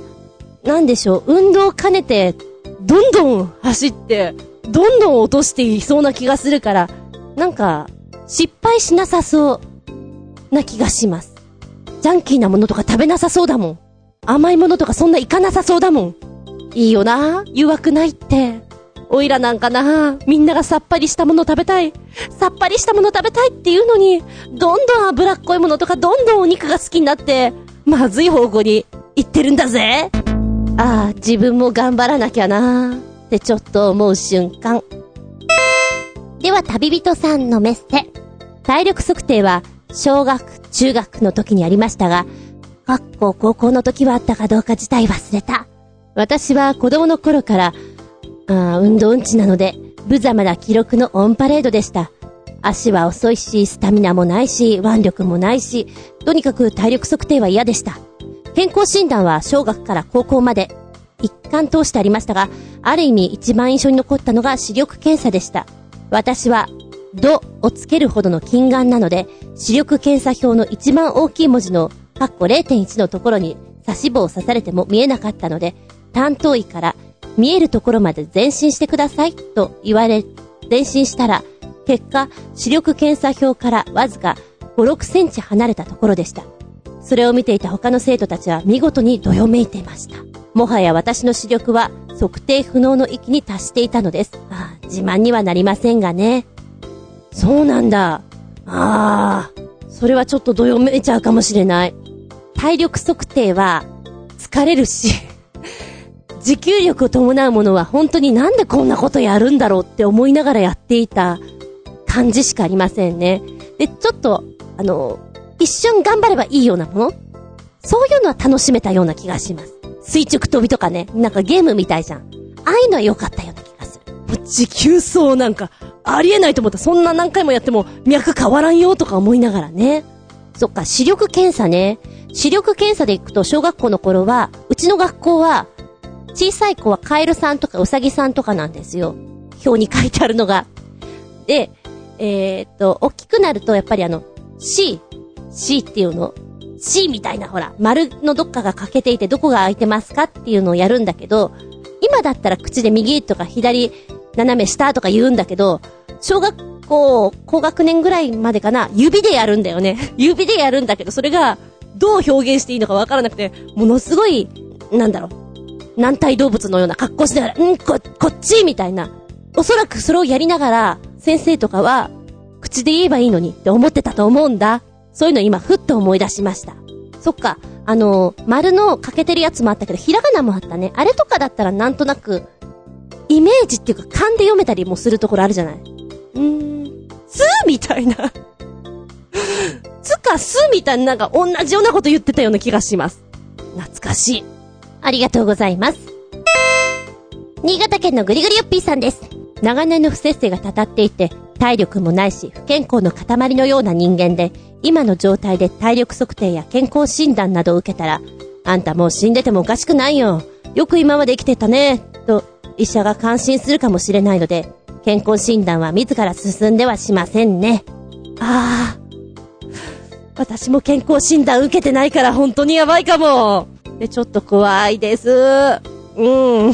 なんでしょう、運動兼ねて、どんどん走って、どんどん落としていそうな気がするから、なんか、失敗しなさそうな気がします。ジャンキーなものとか食べなさそうだもん。甘いものとかそんないかなさそうだもん。いいよな誘惑ないって。おいらなんかな、みんながさっぱりしたもの食べたい。さっぱりしたもの食べたいっていうのに、どんどん脂っこいものとかどんどんお肉が好きになって、まずい方向に行ってるんだぜ。ああ、自分も頑張らなきゃなってちょっと思う瞬間。では旅人さんのメッセ。体力測定は小学、中学の時にありましたが、学校、高校の時はあったかどうか自体忘れた。私は子供の頃から、ああ運動音痴なので、無様な記録のオンパレードでした。足は遅いし、スタミナもないし、腕力もないし、とにかく体力測定は嫌でした。健康診断は小学から高校まで一貫通してありましたが、ある意味一番印象に残ったのが視力検査でした。私は、度をつけるほどの近眼なので、視力検査表の一番大きい文字の、カッコ0.1のところに差し棒を刺されても見えなかったので、担当医から見えるところまで前進してくださいと言われ、前進したら、結果、視力検査表からわずか5、6センチ離れたところでした。それを見ていた他の生徒たちは見事にどよめいていました。もはや私の視力は測定不能の域に達していたのです。ああ自慢にはなりませんがね。そうなんだ。ああ、それはちょっとどよめいちゃうかもしれない。体力測定は疲れるし持久力を伴うものは本当になんでこんなことやるんだろうって思いながらやっていた感じしかありませんね。で、ちょっと、あの、一瞬頑張ればいいようなものそういうのは楽しめたような気がします。垂直飛びとかね、なんかゲームみたいじゃん。ああいうのは良かったような気がする。もう持久走なんか、ありえないと思った。そんな何回もやっても脈変わらんよとか思いながらね。そっか、視力検査ね。視力検査で行くと小学校の頃は、うちの学校は、小さい子はカエルさんとかウサギさんとかなんですよ。表に書いてあるのが。で、えー、っと、大きくなるとやっぱりあの、C、C っていうの C みたいなほら、丸のどっかが欠けていてどこが空いてますかっていうのをやるんだけど、今だったら口で右とか左、斜め下とか言うんだけど、小学校、高学年ぐらいまでかな、指でやるんだよね。指でやるんだけど、それが、どう表現していいのかわからなくて、ものすごい、なんだろう、軟体動物のような格好しながら、んこ、こっちみたいな。おそらくそれをやりながら、先生とかは、口で言えばいいのにって思ってたと思うんだ。そういうの今ふっと思い出しました。そっか、あの、丸の欠けてるやつもあったけど、ひらがなもあったね。あれとかだったらなんとなく、イメージっていうか勘で読めたりもするところあるじゃないうーん、つみたいなつかすみたいななんか同じようなこと言ってたような気がします。懐かしい。ありがとうございます。新潟県のぐりぐりよっぴーさんです。長年の不節制がたたっていて、体力もないし、不健康の塊のような人間で、今の状態で体力測定や健康診断などを受けたら、あんたもう死んでてもおかしくないよ。よく今まで生きてたね。と、医者が感心するかもしれないので、健康診断は自ら進んではしませんね。ああ。私も健康診断受けてないから本当にやばいかも。で、ちょっと怖いです。うん。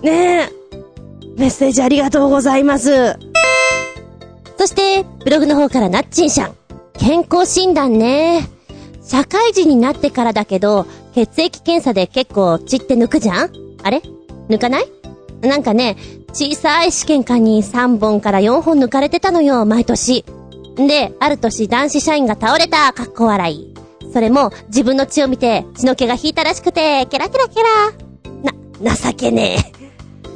ねえ。メッセージありがとうございます。そして、ブログの方からなっちんしゃん。健康診断ね。社会人になってからだけど、血液検査で結構血って抜くじゃん？あれ？抜かない？なんかね、小さい試験管に3本から4本抜かれてたのよ、毎年。で、ある年男子社員が倒れた、かっこ笑い。それも自分の血を見て血の気が引いたらしくて、ケラケラケラ。な、情けねえ。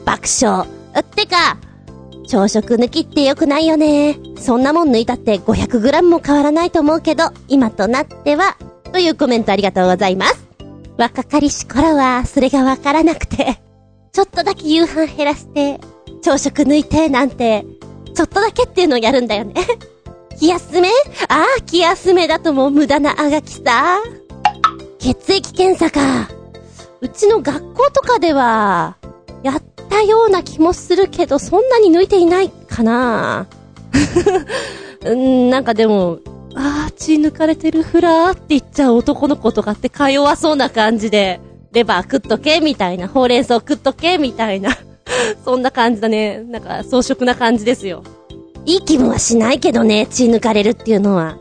爆笑。ってか、朝食抜きって良くないよね。そんなもん抜いたって 500g も変わらないと思うけど、今となっては、というコメントありがとうございます。若かりし頃は、それがわからなくて、ちょっとだけ夕飯減らして、朝食抜いて、なんて、ちょっとだけっていうのをやるんだよね。気休め？ああ、気休めだともう無駄なあがきさ。血液検査か。うちの学校とかでは、やったような気もするけど、そんなに抜いていないかな うん、なんかでも、ああ、血抜かれてるふらーって言っちゃう男の子とかってか弱そうな感じで、レバー食っとけ、みたいな、ほうれん草食っとけ、みたいな。そんな感じだね。なんか、装飾な感じですよ。いい気分はしないけどね、血抜かれるっていうのは。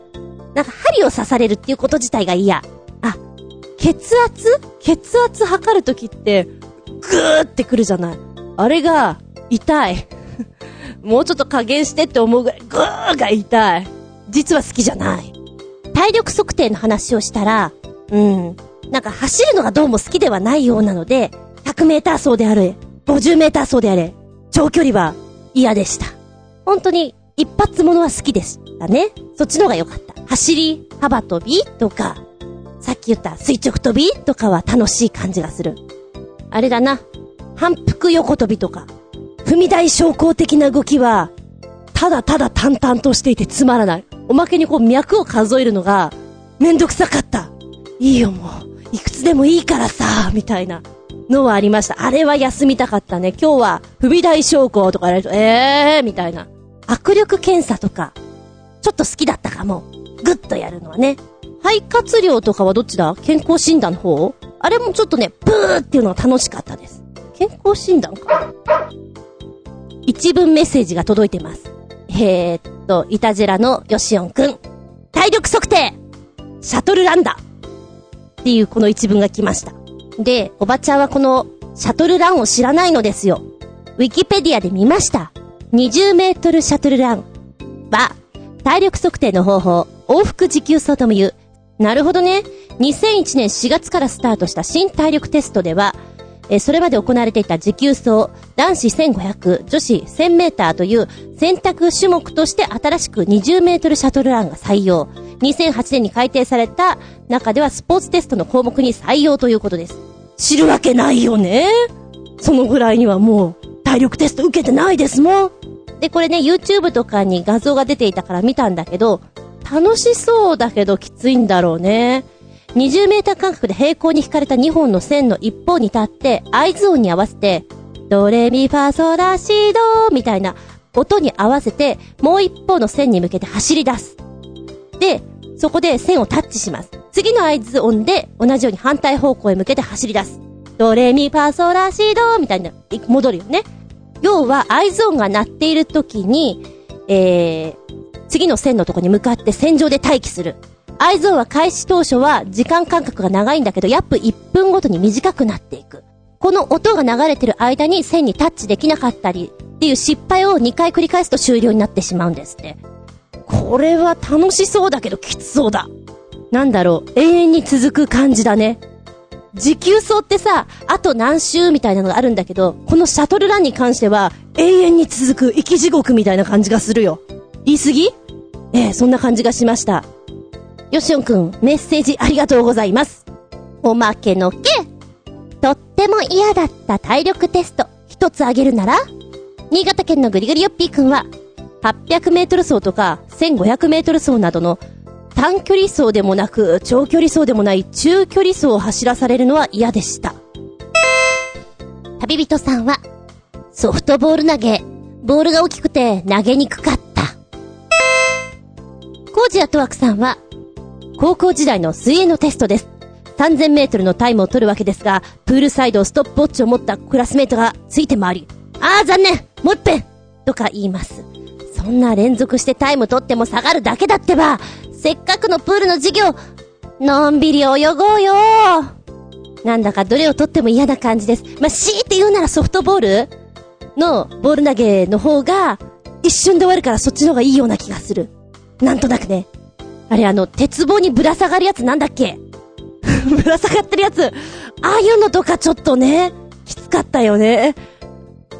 なんか、針を刺されるっていうこと自体が嫌。あ、血圧？血圧測るときって、ぐーってくるじゃない。あれが、痛い。もうちょっと加減してって思うぐらい、グーが痛い。実は好きじゃない。体力測定の話をしたら、うん。なんか走るのがどうも好きではないようなので、100メーター走であれ、50メーター走であれ、長距離は嫌でした。本当に一発物は好きでしたね。そっちの方が良かった。走り、幅跳びとか、さっき言った垂直跳びとかは楽しい感じがする。あれだな。反復横跳びとか、踏み台昇降的な動きは、ただただ淡々としていてつまらない。おまけにこう脈を数えるのが、めんどくさかった。いいよもう。いくつでもいいからさ、みたいなのはありました。あれは休みたかったね。今日は、踏み台昇降とかやると、ええー、みたいな。握力検査とか、ちょっと好きだったかも。ぐっとやるのはね。肺活量とかはどっちだ？健康診断の方？あれもちょっとね、ブーっていうのが楽しかったです。健康診断か一文メッセージが届いてます。えー、っと、イタジェラのヨシオンくん。体力測定シャトルランだっていうこの一文が来ました。で、おばちゃんはこのシャトルランを知らないのですよ。ウィキペディアで見ました。20メートルシャトルランは、体力測定の方法、往復持久走とも言う。なるほどね。2001年4月からスタートした新体力テストでは、えそれまで行われていた持久走、男子1500、女子1000メーターという選択種目として新しく20メートルシャトルランが採用。2008年に改定された中ではスポーツテストの項目に採用ということです。知るわけないよね。そのぐらいにはもう体力テスト受けてないですもん。で、これね、YouTube とかに画像が出ていたから見たんだけど、楽しそうだけどきついんだろうね。20メーター間隔で平行に引かれた2本の線の一方に立って、合図音に合わせて、ドレミファソラシドみたいな音に合わせて、もう一方の線に向けて走り出す。で、そこで線をタッチします。次の合図音で同じように反対方向へ向けて走り出す。ドレミファソラシドみたいな、戻るよね。要は合図音が鳴っている時に、えー、次の線のとこに向かって線上で待機する。合図音は開始当初は時間間隔が長いんだけど、約1分ごとに短くなっていく。この音が流れてる間に線にタッチできなかったりっていう失敗を2回繰り返すと終了になってしまうんですって。これは楽しそうだけどきつそうだ。なんだろう、永遠に続く感じだね。持久走ってさ、あと何周みたいなのがあるんだけど、このシャトルランに関しては、永遠に続く生き地獄みたいな感じがするよ。言い過ぎ？ええ、そんな感じがしました。よしおんくん、メッセージありがとうございます。おまけのけとっても嫌だった体力テスト、一つあげるなら？新潟県のぐりぐりよっぴーくんは、800メートル走とか1500メートル走などの短距離走でもなく、長距離走でもない中距離走を走らされるのは嫌でした。旅人さんは、ソフトボール投げ、ボールが大きくて投げにくかった。コージアトワクさんは、高校時代の水泳のテストです。3000メートルのタイムを取るわけですが、プールサイドをストップウォッチを持ったクラスメートがついて回り、ああ残念もう一遍とか言います。そんな連続してタイム取っても下がるだけだってば、せっかくのプールの授業、のんびり泳ごうよなんだかどれをとっても嫌な感じです。まあ、強いて言うならソフトボール？のボール投げの方が、一瞬で終わるからそっちの方がいいような気がする。なんとなくね。あれあの、鉄棒にぶら下がるやつなんだっけ？ぶら下がってるやつ。ああいうのとかちょっとね、きつかったよね。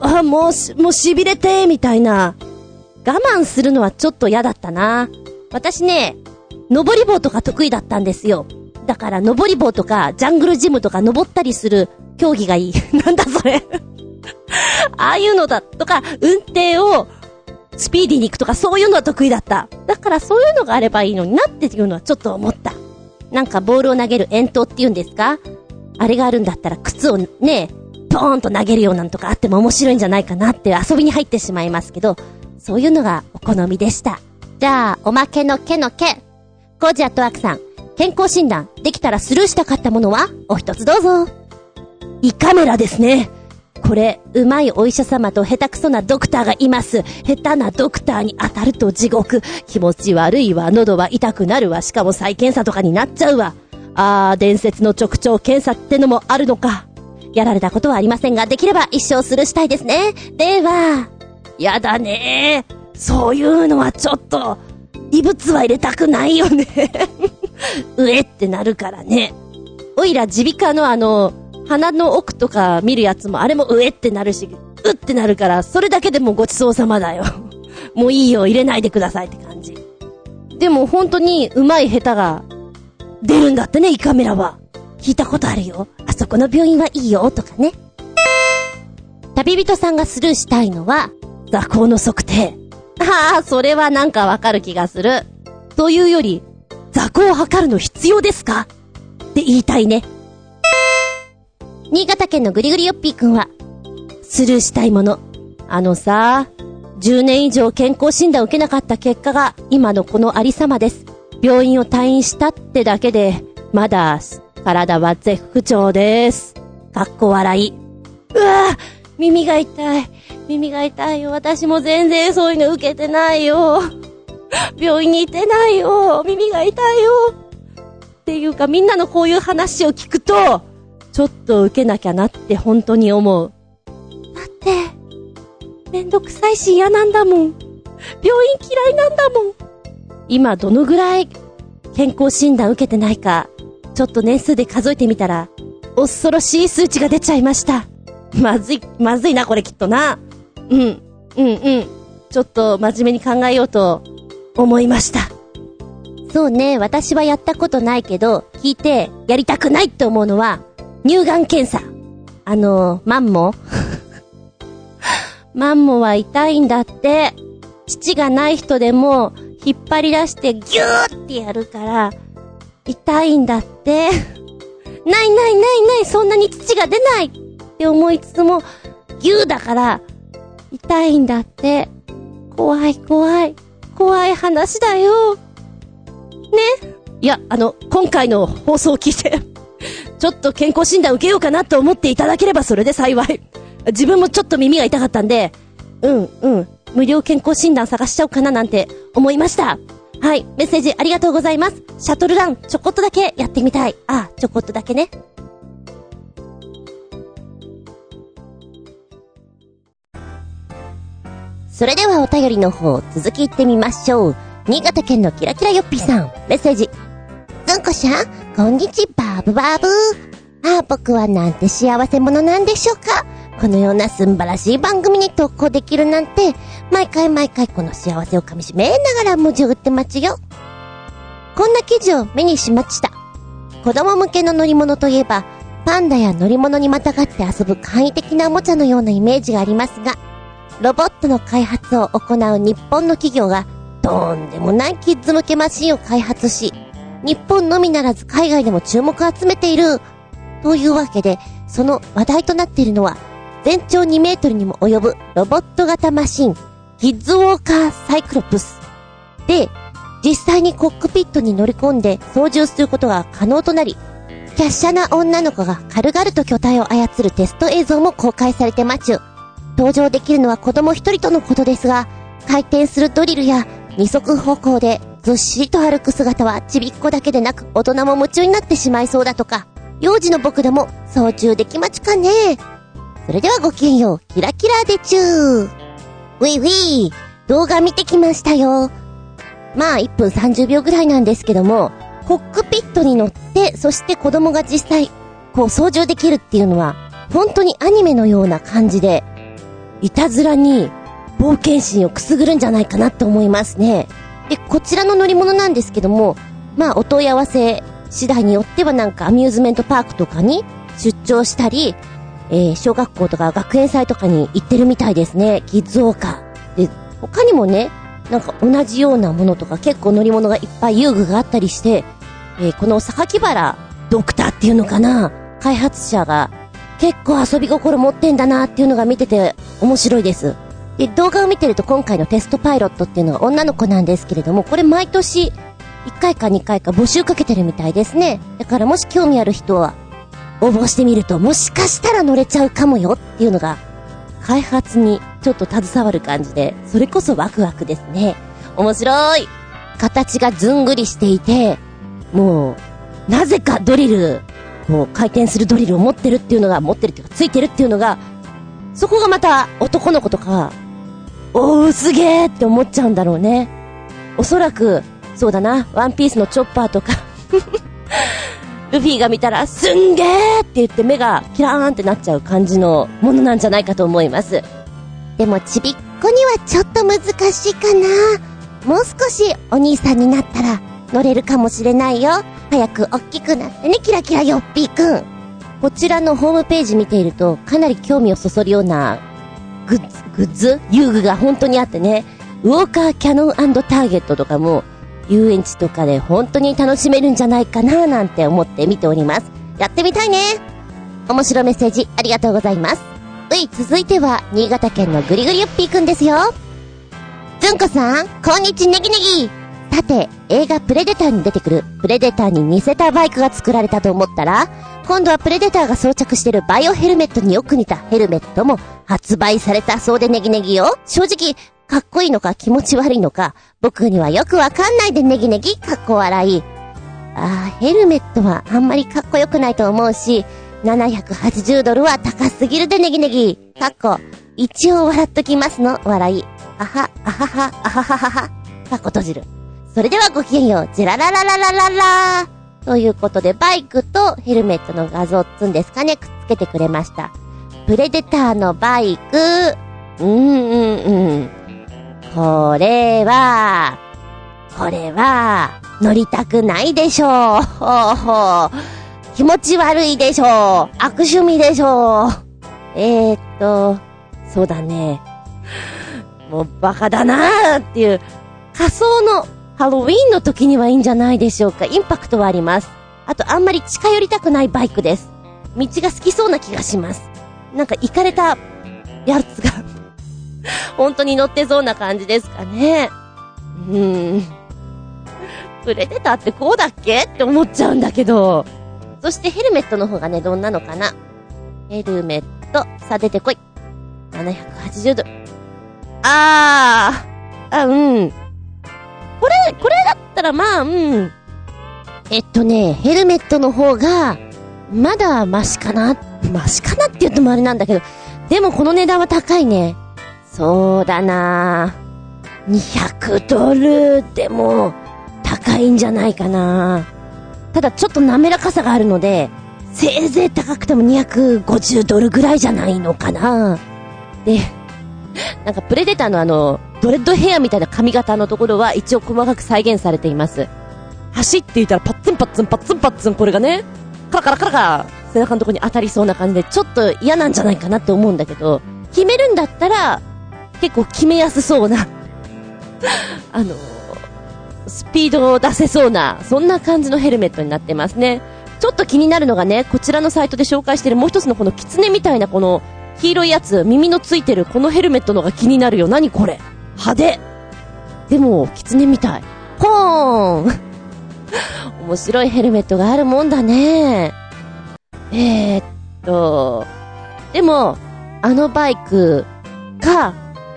あ、もうし、もう痺れて、みたいな。我慢するのはちょっと嫌だったな。私ね、登り棒とか得意だったんですよ。だから登り棒とか、ジャングルジムとか登ったりする競技がいい。なんだそれ ああいうのだとか、運転をスピーディーに行くとかそういうのは得意だった。だからそういうのがあればいいのになっていうのはちょっと思った。なんかボールを投げる遠投って言うんですか？あれがあるんだったら靴をね、ポーンと投げるようなんとかあっても面白いんじゃないかなって遊びに入ってしまいますけど、そういうのがお好みでした。じゃあ、おまけのけのけ。コージアットワークさん、健康診断、できたらスルーしたかったものは？お一つどうぞ。胃カメラですね。これ、うまいお医者様と下手くそなドクターがいます。下手なドクターに当たると地獄。気持ち悪いわ、喉は痛くなるわ、しかも再検査とかになっちゃうわ。あー、伝説の直腸検査ってのもあるのか。やられたことはありませんが、できれば一生スルーしたいですね。では、やだねーそういうのはちょっと、異物は入れたくないよね 上ってなるからね。おいら耳鼻科のあの、鼻の奥とか見るやつもあれも上ってなるし、うってなるから、それだけでもごちそうさまだよ。もういいよ、入れないでくださいって感じ。でも本当に上手い下手が出るんだってね、胃カメラは。聞いたことあるよ。あそこの病院はいいよ、とかね。旅人さんがスルーしたいのは、座高の測定。ああ、それはなんかわかる気がする。というより、座高を測るの必要ですか？って言いたいね。新潟県のぐりぐりよっぴーくんは、スルーしたいもの。あのさ、10年以上健康診断を受けなかった結果が今のこのありさまです。病院を退院したってだけで、まだ体は絶不調です。かっこ笑い。うわぁ耳が痛い。耳が痛いよ。私も全然そういうの受けてないよ。病院に行ってないよ。耳が痛いよ。っていうかみんなのこういう話を聞くと、ちょっと受けなきゃなって本当に思う。だって、めんどくさいし嫌なんだもん。病院嫌いなんだもん。今どのぐらい健康診断受けてないか、ちょっと年数で数えてみたら、恐ろしい数値が出ちゃいました。まずい、まずいな、これきっとな。うん、うん、うん。ちょっと真面目に考えようと思いました。そうね、私はやったことないけど、聞いてやりたくないって思うのは、乳がん検査。あの、マンモ マンモは痛いんだって。父がない人でも、引っ張り出してギューってやるから、痛いんだって。ないないないない、そんなに土が出ないって思いつつも、ギューだから、痛いんだって。怖い怖い。怖い話だよ。ね？いや、あの、今回の放送を聞いて ちょっと健康診断受けようかなと思っていただければそれで幸い。自分もちょっと耳が痛かったんで、うん、うん、無料健康診断探しちゃおうかななんて思いました。はい、メッセージありがとうございます。シャトルラン、ちょこっとだけやってみたい。あ、ちょこっとだけね。それではお便りの方、続き行ってみましょう。新潟県のキラキラよっぴーさん、メッセージ。ずんこしゃん、こんにちはバーブバーブ。ああ、僕はなんて幸せ者なんでしょうかこのような素晴らしい番組に投稿できるなんて、毎回毎回この幸せを噛み締めながら文字を打って待ちよ。こんな記事を目にしました。子供向けの乗り物といえば、パンダや乗り物にまたがって遊ぶ簡易的なおもちゃのようなイメージがありますが、ロボットの開発を行う日本の企業が、とんでもないキッズ向けマシンを開発し、日本のみならず海外でも注目を集めている。というわけで、その話題となっているのは、全長2メートルにも及ぶロボット型マシン、キッズウォーカーサイクロプス。で、実際にコックピットに乗り込んで操縦することが可能となり、華奢な女の子が軽々と巨体を操るテスト映像も公開されてまちゅ。登場できるのは子供一人とのことですが、回転するドリルや二足歩行でずっしりと歩く姿はちびっこだけでなく大人も夢中になってしまいそうだとか、幼児の僕でも操縦できまちかねそれではごきげんよう、キラキラでちゅー。ウィウィー、動画見てきましたよ。まあ、1分30秒ぐらいなんですけども、コックピットに乗って、そして子供が実際、こう操縦できるっていうのは、本当にアニメのような感じで、いたずらに冒険心をくすぐるんじゃないかなと思いますね。で、こちらの乗り物なんですけども、まあ、お問い合わせ次第によってはなんかアミューズメントパークとかに出張したり、えー、小学校とか学園祭とかに行ってるみたいですね。キッズウォーカー。で、他にもね、なんか同じようなものとか結構乗り物がいっぱい遊具があったりして、えー、この榊原ドクターっていうのかな開発者が結構遊び心持ってんだなっていうのが見てて面白いです。で、動画を見てると今回のテストパイロットっていうのは女の子なんですけれども、これ毎年1回か2回か募集かけてるみたいですね。だからもし興味ある人は応募してみるともしかしたら乗れちゃうかもよっていうのが開発にちょっと携わる感じで、それこそワクワクですね。面白い形がずんぐりしていて、もう、なぜかドリル、こう、回転するドリルを持ってるっていうのが、持ってるっていうか、ついてるっていうのが、そこがまた男の子とか、おー、すげーって思っちゃうんだろうね。おそらく、そうだな、ワンピースのチョッパーとか ルフィが見たら、すんげーって言って目がキラーンってなっちゃう感じのものなんじゃないかと思います。でもちびっこにはちょっと難しいかな。もう少しお兄さんになったら乗れるかもしれないよ。早く大きくなってね、キラキラよっぴーくん。こちらのホームページ見ていると、かなり興味をそそるようなグッズ、グッズ？遊具が本当にあってね、ウォーカーキャノンターゲットとかも、遊園地とかで本当に楽しめるんじゃないかななんて思って見ております。やってみたいね。面白メッセージありがとうございます。うい、続いては、新潟県のぐりぐりゆっぴーくんですよ。ずんこさん、こんにちネギネギ。さて、映画プレデターに出てくる、プレデターに似せたバイクが作られたと思ったら、今度はプレデターが装着してるバイオヘルメットによく似たヘルメットも発売されたそうでネギネギよ。正直、かっこいいのか気持ち悪いのか、僕にはよくわかんないでネギネギかっこ笑い。あー、ヘルメットはあんまりかっこよくないと思うし、780ドルは高すぎるでネギネギ。かっこ、一応笑っときますの、笑い。あは、あはは、あはははは。かっこ閉じる。それではごきげんよう、ジェラララララララということで、バイクとヘルメットの画像っつんですかね、くっつけてくれました。プレデターのバイク、うんうんうん。これは、これは、乗りたくないでしょう。ほうほう。気持ち悪いでしょう。悪趣味でしょう。えー、っと、そうだね。もうバカだなーっていう、仮想のハロウィンの時にはいいんじゃないでしょうか。インパクトはあります。あと、あんまり近寄りたくないバイクです。道が好きそうな気がします。なんか、行かれた、やつが 本当に乗ってそうな感じですかね。うーん。プレデターってこうだっけって思っちゃうんだけど。そしてヘルメットの方がね、どんなのかな。ヘルメット、さあ出てこい。780度。あー、あ、うん。これ、これだったらまあ、うん。えっとね、ヘルメットの方が、まだマシかなマシかなって言ってもあれなんだけど、でもこの値段は高いね。そうだな200ドルでも高いんじゃないかなただちょっと滑らかさがあるので、せいぜい高くても250ドルぐらいじゃないのかなで、なんかプレデターのあの、ドレッドヘアみたいな髪型のところは一応細かく再現されています。走っていたらパッツンパッツンパッツンパッツンこれがね、カラカラカラカラ背中のとこに当たりそうな感じでちょっと嫌なんじゃないかなって思うんだけど、決めるんだったら、結構決めやすそうな あのスピードを出せそうな、そんな感じのヘルメットになってますね。ちょっと気になるのがね、こちらのサイトで紹介しているもう一つのこの狐みたいなこの黄色いやつ、耳のついてるこのヘルメットのが気になるよ。何これ？派手でも、狐みたい。ポーン 面白いヘルメットがあるもんだね。えー、っと、でも、あのバイクか、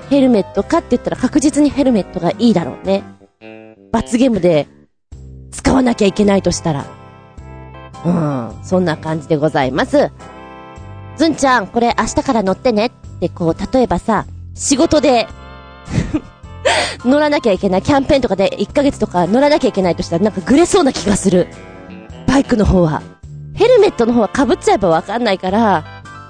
ヘルメットかって言ったら確実にヘルメットがいいだろうね。罰ゲームで使わなきゃいけないとしたら。うん、そんな感じでございます。ずんちゃん、これ明日から乗ってねってこう、例えばさ、仕事で 乗らなきゃいけない、キャンペーンとかで1ヶ月とか乗らなきゃいけないとしたらなんかグレそうな気がする。バイクの方は。ヘルメットの方は被っちゃえばわかんないから、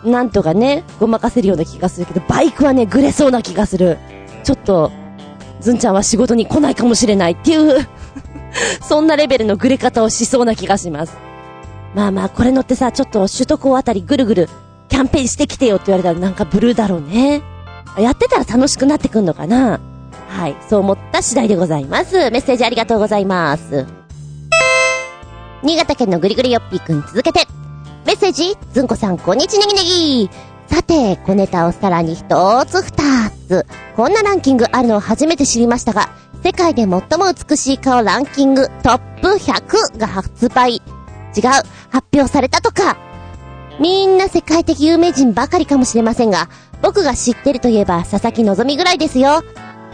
なんとかね、ごまかせるような気がするけど、バイクはね、グレそうな気がする。ちょっと、ずんちゃんは仕事に来ないかもしれないっていう そんなレベルのグレ方をしそうな気がします。まあまあ、これ乗ってさ、ちょっと首都高あたりぐるぐるキャンペーンしてきてよって言われたらなんかブルーだろうね。やってたら楽しくなってくんのかなはい、そう思った次第でございます。メッセージありがとうございます。新潟県のぐりぐりよっぴーくん続けて。メッセージずんこさんこんにちねぎねぎさて、小ネタをさらに一つ二つ。こんなランキングあるのを初めて知りましたが、世界で最も美しい顔ランキングトップ100が発売。違う、発表されたとか。みんな世界的有名人ばかりかもしれませんが、僕が知ってるといえば佐々木希ぐらいですよ。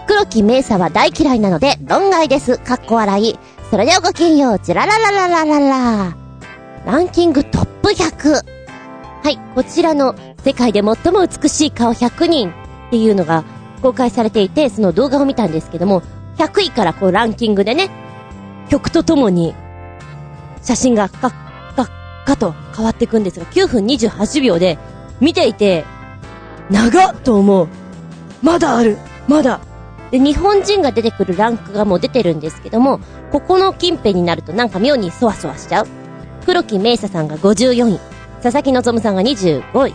黒木メイサは大嫌いなので論外です。かっこ笑い。それではごきげんよう。ジラララララララ。ランキングトップ100。はい、こちらの世界で最も美しい顔100人っていうのが公開されていて、その動画を見たんですけども、100位からこうランキングでね、曲とともに写真がカッカッカと変わっていくんですが、9分28秒で見ていて、長っと思う。まだあるまだで、日本人が出てくるランクがもう出てるんですけども、ここの近辺になるとなんか妙にそわそわしちゃう。黒木メイサさんが54位、佐々木希さんが25位、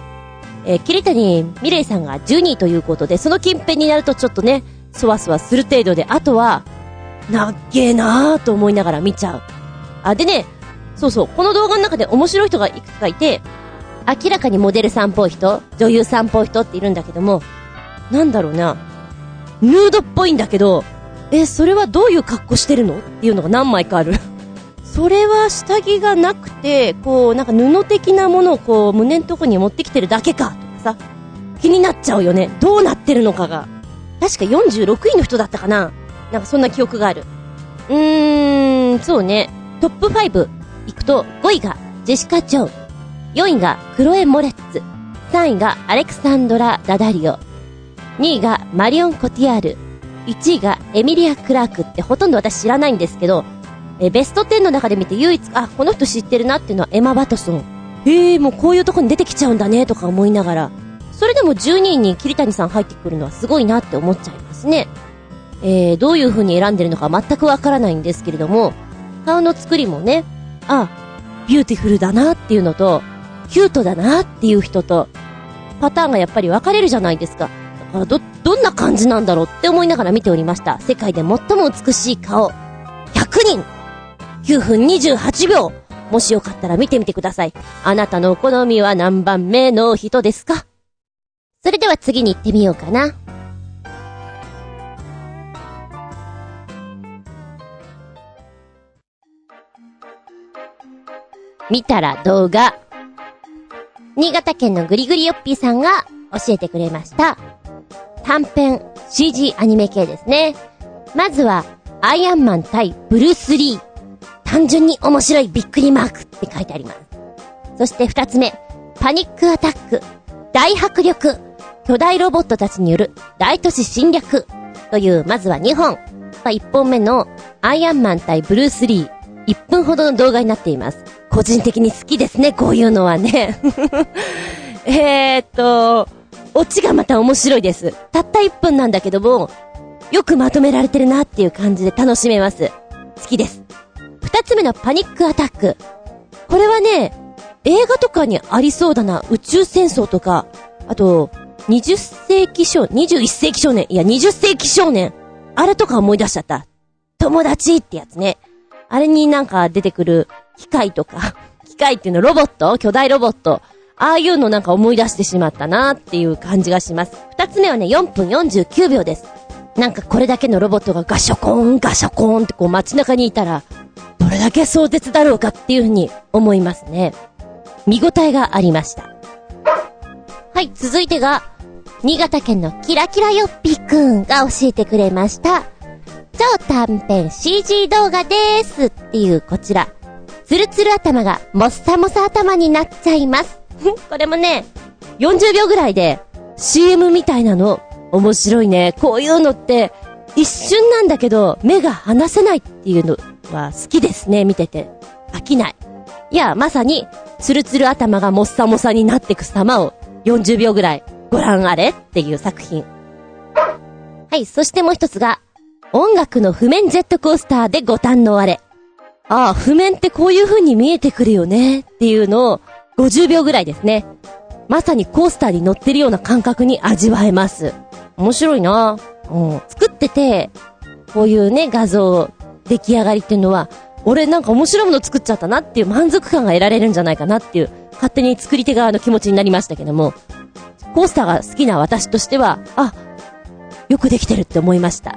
えー、桐谷美玲さんが12位ということで、その近辺になるとちょっとね、そわそわする程度で、あとは、なっげーなーと思いながら見ちゃう。あ、でね、そうそう、この動画の中で面白い人がいくつかいて、明らかにモデルさんっぽい人、女優さんっぽい人っているんだけども、なんだろうな、ヌードっぽいんだけど、え、それはどういう格好してるのっていうのが何枚かある。それは下着がなくて、こう、なんか布的なものをこう、胸のとこに持ってきてるだけか、とかさ、気になっちゃうよね。どうなってるのかが。確か46位の人だったかななんかそんな記憶がある。うーん、そうね。トップ5行くと、5位がジェシカ・ジョン、4位がクロエ・モレッツ、3位がアレクサンドラ・ダダリオ、2位がマリオン・コティアール、1位がエミリア・クラーク。ってほとんど私知らないんですけど、えベスト10の中で見て唯一、あ、この人知ってるなっていうのはエマ・バトソン。へえ、もうこういうとこに出てきちゃうんだねとか思いながら、それでも12位に桐谷さん入ってくるのはすごいなって思っちゃいますね。えー、どういう風に選んでるのか全くわからないんですけれども、顔の作りもね、あ、ビューティフルだなっていうのと、キュートだなっていう人と、パターンがやっぱり分かれるじゃないですか。だからど、どんな感じなんだろうって思いながら見ておりました。世界で最も美しい顔、100人 !9 分28秒もしよかったら見てみてください。あなたのお好みは何番目の人ですか？それでは次に行ってみようかな。見たら動画。新潟県のぐりぐりよっぴーさんが教えてくれました。短編 CG アニメ系ですね。まずは、アイアンマン対ブルース・リー。単純に面白いびっくりマークって書いてあります。そして二つ目、パニックアタック。大迫力。巨大ロボットたちによる大都市侵略。という、まずは2本。ま1本目のアイアンマン対ブルース・リー。1分ほどの動画になっています。個人的に好きですね、こういうのはね。えーっと、オチがまた面白いです。たった1分なんだけども、よくまとめられてるなっていう感じで楽しめます。好きです。二つ目のパニックアタック。これはね、映画とかにありそうだな、宇宙戦争とか、あと、20世紀少年、21世紀少年、いや、20世紀少年。あれとか思い出しちゃった。友達ってやつね。あれになんか出てくる機械とか、機械っていうのロボット？巨大ロボット。ああいうのなんか思い出してしまったなっていう感じがします。二つ目はね、4分49秒です。なんかこれだけのロボットがガショコーン、ガショコーンってこう街中にいたら、どれだけ壮絶だろうかっていうふうに思いますね。見応えがありました。はい、続いてが、新潟県のキラキラよっぴくんが教えてくれました。超短編 CG 動画でーすっていうこちら。ツルツル頭がもっさもさ頭になっちゃいます。これもね、40秒ぐらいで CM みたいなの面白いね。こういうのって一瞬なんだけど目が離せないっていうのは好きですね、見てて。飽きない。いや、まさにツルツル頭がもっさもさになってく様を40秒ぐらいご覧あれっていう作品。はい、そしてもう一つが、音楽の譜面ジェットコースターでご堪能あれ。ああ、譜面ってこういう風に見えてくるよねっていうのを50秒ぐらいですね。まさにコースターに乗ってるような感覚に味わえます。面白いなうん。作ってて、こういうね、画像、出来上がりっていうのは、俺なんか面白いもの作っちゃったなっていう満足感が得られるんじゃないかなっていう、勝手に作り手側の気持ちになりましたけども、コースターが好きな私としては、あ、よくできてるって思いました。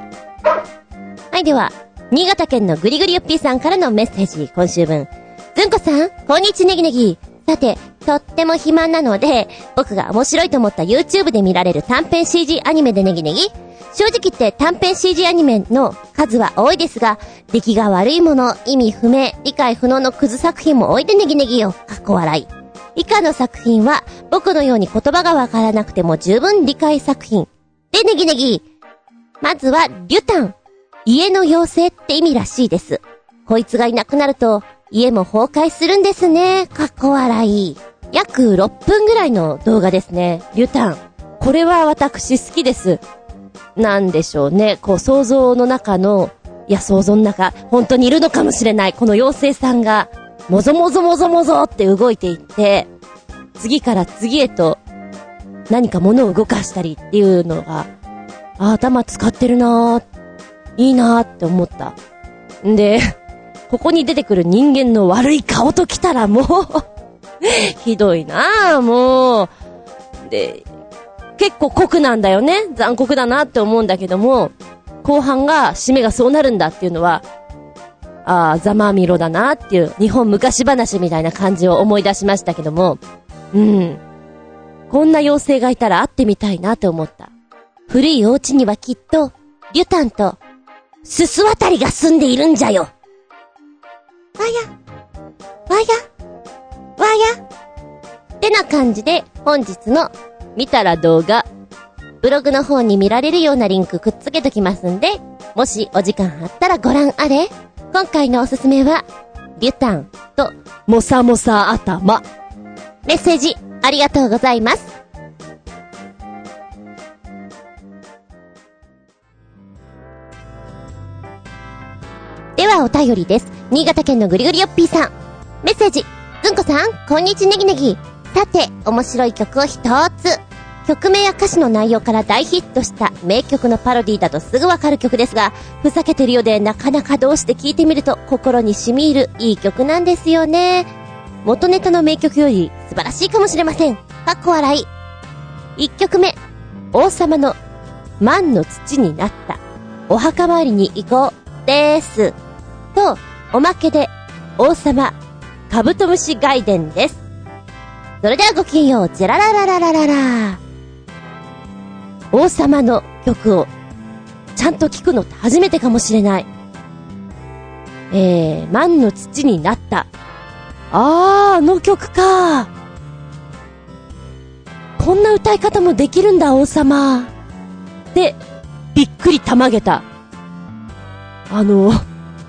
はい、では、新潟県のぐりぐりよっぴーさんからのメッセージ、今週分。ずんこさん、こんにちねぎねぎ。さて、とっても暇なので、僕が面白いと思った YouTube で見られる短編 CG アニメでネギネギ正直言って短編 CG アニメの数は多いですが、出来が悪いもの、意味不明、理解不能のクズ作品も多いでネギネギよ。かっこ笑い。以下の作品は僕のように言葉がわからなくても十分理解作品。で、ネギネギ。まずは、リュタン。家の妖精って意味らしいです。こいつがいなくなると、家も崩壊するんですね。かっこ笑い。約6分ぐらいの動画ですね。リュタン。これは私好きです。なんでしょうね。こう想像の中の、いや想像の中、本当にいるのかもしれない。この妖精さんが、もぞもぞもぞもぞって動いていって、次から次へと何か物を動かしたりっていうのが、あ、頭使ってるなぁ、いいなぁって思った。んで、ここに出てくる人間の悪い顔と来たらもう ひどいなぁ、もう。で、結構酷なんだよね。残酷だなって思うんだけども、後半が、締めがそうなるんだっていうのは、ああ、ざまみろだなっていう、日本昔話みたいな感じを思い出しましたけども、うん。こんな妖精がいたら会ってみたいなって思った。古いお家にはきっと、リュタンと、すす渡りが住んでいるんじゃよ。わや、わや、わや。ってな感じで、本日の、見たら動画、ブログの方に見られるようなリンクくっつけときますんで、もしお時間あったらご覧あれ。今回のおすすめは、リュタンと、モサモサ頭。メッセージ、ありがとうございます。はお便りです。新潟県のぐりぐりよっぴーさん。メッセージ。ずんこさん、こんにちネギネギ。さて、面白い曲を一つ。曲名や歌詞の内容から大ヒットした名曲のパロディだとすぐわかる曲ですが、ふざけてるようでなかなかどうして聴いてみると心に染み入るいい曲なんですよね。元ネタの名曲より素晴らしいかもしれません。かっこ笑い。一曲目、王様の万の土になった。お墓参りに行こう、です。と、おまけで、王様、カブトムシ外伝です。それではごきげんよう、ジェラララララララ王様の曲を、ちゃんと聴くのって初めてかもしれない。えー、万の土になった。あー、あの曲か。こんな歌い方もできるんだ、王様。で、びっくりたまげた。あの、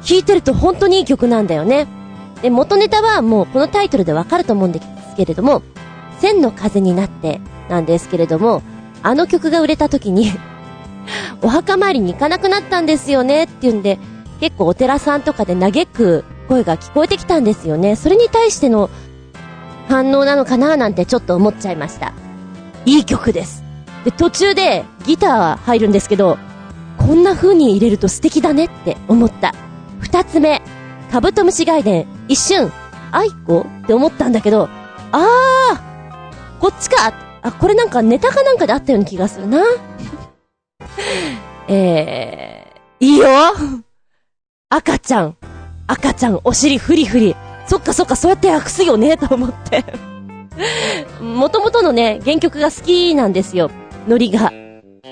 聴いてると本当にいい曲なんだよね。で、元ネタはもうこのタイトルでわかると思うんですけれども、千の風になってなんですけれども、あの曲が売れた時に お墓参りに行かなくなったんですよねっていうんで、結構お寺さんとかで嘆く声が聞こえてきたんですよね。それに対しての反応なのかななんてちょっと思っちゃいました。いい曲です。で、途中でギター入るんですけど、こんな風に入れると素敵だねって思った。二つ目、カブトムシ外伝、一瞬、 aiko って思ったんだけど、あーこっちかあ、これなんかネタかなんかであったような気がするな。えー、いいよ赤ちゃん。赤ちゃん、お尻フリフリ。そっかそっか、そうやって訳すよね、と思ってもともとのね、原曲が好きなんですよ。ノリが。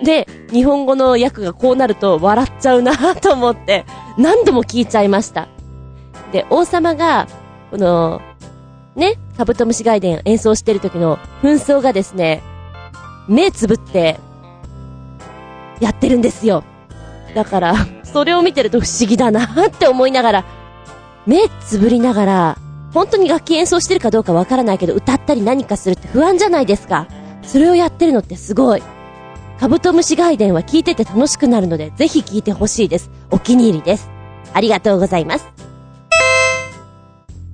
で、日本語の訳がこうなると笑っちゃうなと思って、何度も聞いちゃいました。で、王様が、この、ね、カブトムシ外伝演奏してる時の紛争がですね、目つぶって、やってるんですよ。だから、それを見てると不思議だなって思いながら、目つぶりながら、本当に楽器演奏してるかどうかわからないけど、歌ったり何かするって不安じゃないですか。それをやってるのってすごい。カブトムシ外伝は聞いてて楽しくなるので、ぜひ聞いてほしいです。お気に入りです。ありがとうございます。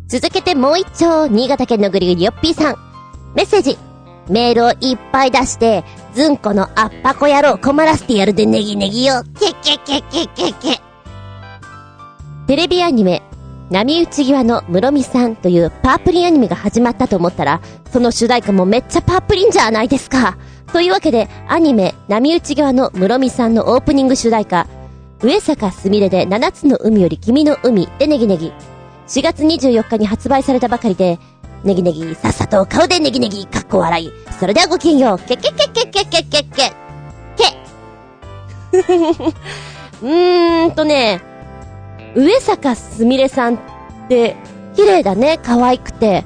続けてもう一丁、新潟県のぐりぐりよっぴーさん。メッセージ。メールをいっぱい出して、ずんこのあっぱこ野郎困らせてやるでネギネギよ。けけけけけけ。テレビアニメ、波打ち際の室見さんというパープリンアニメが始まったと思ったら、その主題歌もめっちゃパープリンじゃないですか。というわけで、アニメ、波打ち際の室見さんのオープニング主題歌、上坂すみれで七つの海より君の海でネギネギ。4月24日に発売されたばかりで、ネギネギ、さっさと顔でネギネギ、かっこ笑い。それではごきげんよう。けけけけけけけけ。け。うーんとね、上坂すみれさんって、綺麗だね、可愛くて。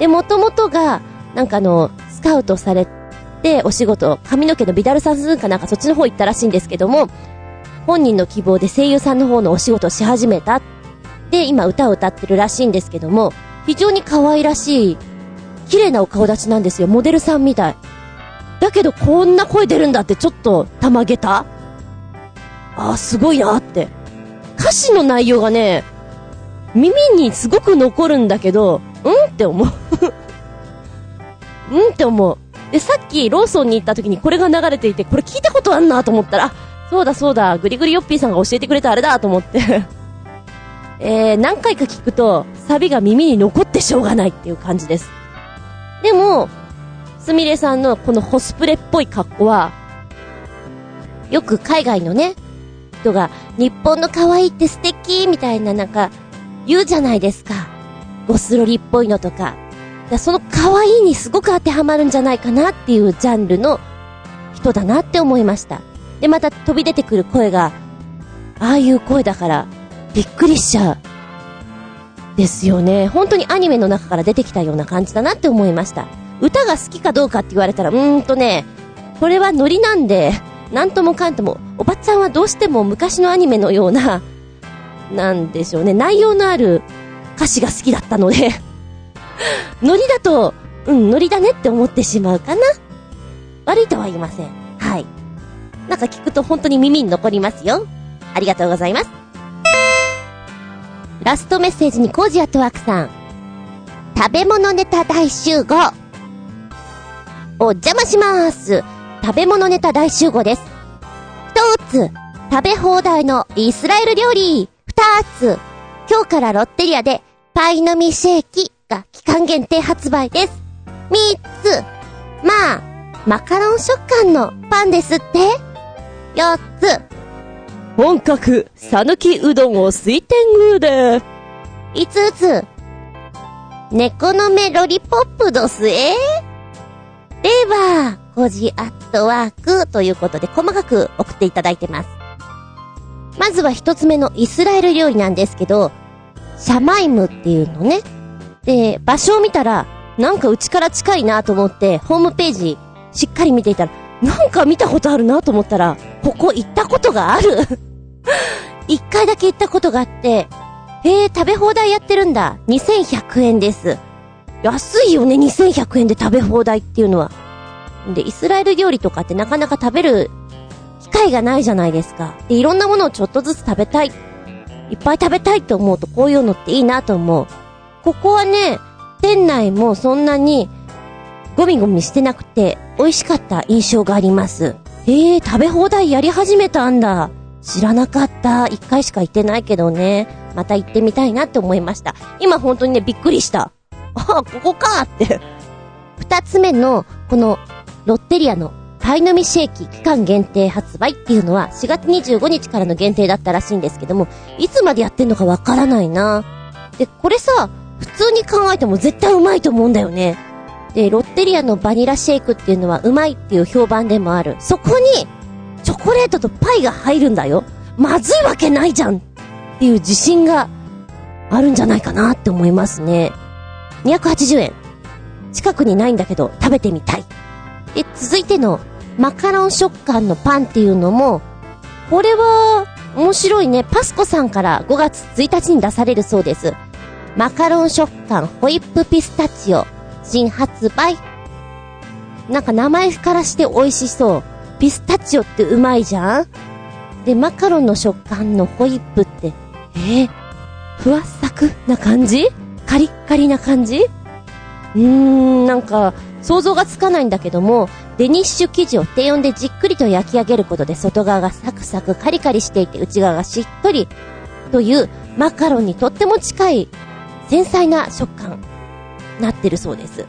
で、元々が、なんかあの、スカウトされて、お仕事、髪の毛のビダルサンスンかなんかそっちの方行ったらしいんですけども、本人の希望で声優さんの方のお仕事をし始めた。で、今歌を歌ってるらしいんですけども、非常に可愛らしい、綺麗なお顔立ちなんですよ。モデルさんみたい。だけどこんな声出るんだってちょっとたまげたあーすごいなって。歌詞の内容がね、耳にすごく残るんだけど、うんって思う うんって思う。で、さっきローソンに行った時にこれが流れていて、これ聞いたことあんなと思ったら、そうだそうだ、グリグリヨッピーさんが教えてくれたあれだと思って えー、何回か聞くと、サビが耳に残ってしょうがないっていう感じです。でも、すみれさんのこのコスプレっぽい格好は、よく海外のね、人が、日本の可愛いって素敵みたいななんか、言うじゃないですか。ゴスロリっぽいのとか。だその可愛いにすごく当てはまるんじゃないかなっていうジャンルの人だなって思いました。で、また飛び出てくる声が、ああいう声だから、びっくりしちゃう。ですよね。本当にアニメの中から出てきたような感じだなって思いました。歌が好きかどうかって言われたら、うーんとね、これはノリなんで、なんともかんとも、おばちゃんはどうしても昔のアニメのような、なんでしょうね、内容のある歌詞が好きだったので ノリだと、うん、ノリだねって思ってしまうかな。悪いとは言いません。はい。なんか聞くと本当に耳に残りますよ。ありがとうございます。ラストメッセージにコージアットワークさん。食べ物ネタ大集合。お邪魔しまーす。食べ物ネタ大集合です。一つ、食べ放題のイスラエル料理。二つ、今日からロッテリアでパイ飲みシェーキが期間限定発売です。三つ、まあ、マカロン食感のパンですって。四つ、本格、さぬきうどんを水天宮で。五つ、猫の目ロリポップドスえでは、コジアットワークということで細かく送っていただいてます。まずは一つ目のイスラエル料理なんですけど、シャマイムっていうのね。で、場所を見たら、なんかうちから近いなと思って、ホームページしっかり見ていたら、なんか見たことあるなと思ったら、ここ行ったことがある 一回だけ行ったことがあって、へえ、食べ放題やってるんだ。2100円です。安いよね、2100円で食べ放題っていうのは。で、イスラエル料理とかってなかなか食べる機会がないじゃないですか。で、いろんなものをちょっとずつ食べたい。いっぱい食べたいって思うとこういうのっていいなと思う。ここはね、店内もそんなにゴミゴミしてなくて美味しかった印象があります。えー、食べ放題やり始めたんだ。知らなかった。一回しか行ってないけどね。また行ってみたいなって思いました。今本当にね、びっくりした。ああ、ここかって。二つ目の、この、ロッテリアのパイのみシェーキ期間限定発売っていうのは4月25日からの限定だったらしいんですけども、いつまでやってんのかわからないな。で、これさ、普通に考えても絶対うまいと思うんだよね。で、ロッテリアのバニラシェイクっていうのはうまいっていう評判でもある。そこに、チョコレートとパイが入るんだよ。まずいわけないじゃんっていう自信があるんじゃないかなって思いますね。280円。近くにないんだけど食べてみたい。で、続いてのマカロン食感のパンっていうのも、これは面白いね。パスコさんから5月1日に出されるそうです。マカロン食感ホイップピスタチオ新発売。なんか名前からして美味しそう。ピスタチオってうまいじゃん？で、マカロンの食感のホイップって、えー、ふわっさくな感じ？カリッカリな感じ？うーん、なんか、想像がつかないんだけども、デニッシュ生地を低温でじっくりと焼き上げることで外側がサクサクカリカリしていて内側がしっとりというマカロンにとっても近い繊細な食感なってるそうです。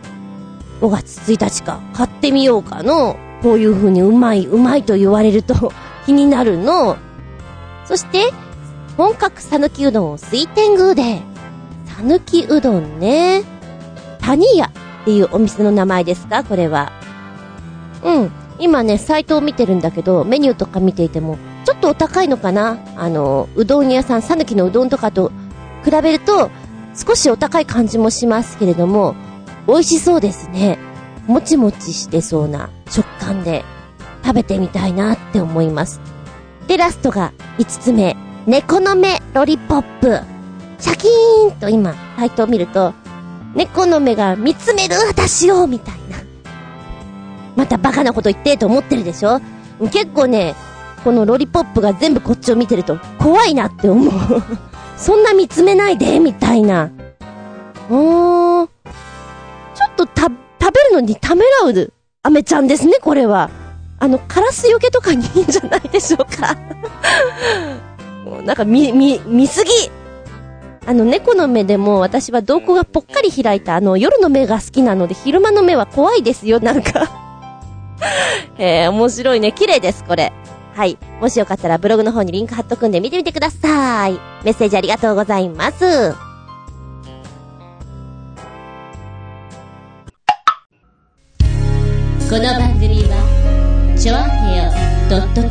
5月1日か買ってみようかの。こういう風にうまい、うまいと言われると 気になるの。そして、本格さぬきうどんを水天宮で。さぬきうどんね。谷屋っていうお店の名前ですか？これは。うん。今ね、サイトを見てるんだけど、メニューとか見ていても、ちょっとお高いのかな？あの、うどん屋さん、さぬきのうどんとかと比べると、少しお高い感じもしますけれども、美味しそうですね。もちもちしてそうな食感で食べてみたいなって思います。で、ラストが5つ目。猫の目ロリポップ。シャキーンと今、サイトを見ると、猫の目が見つめる私をみたいな。またバカなこと言ってと思ってるでしょ？結構ね、このロリポップが全部こっちを見てると怖いなって思うそんな見つめないで、みたいな。うーん。ちょっとた、食べるのにためらうアメちゃんですね、これは。あの、カラスよけとかにいいんじゃないでしょうか。なんか見、見、見すぎあの、猫の目でも私は瞳孔がぽっかり開いたあの、夜の目が好きなので、昼間の目は怖いですよ、なんかえー、面白いね。綺麗です、これ。はい。もしよかったらブログの方にリンク貼っとくんで見てみてください。メッセージありがとうございます。この番組は、ちょあへよ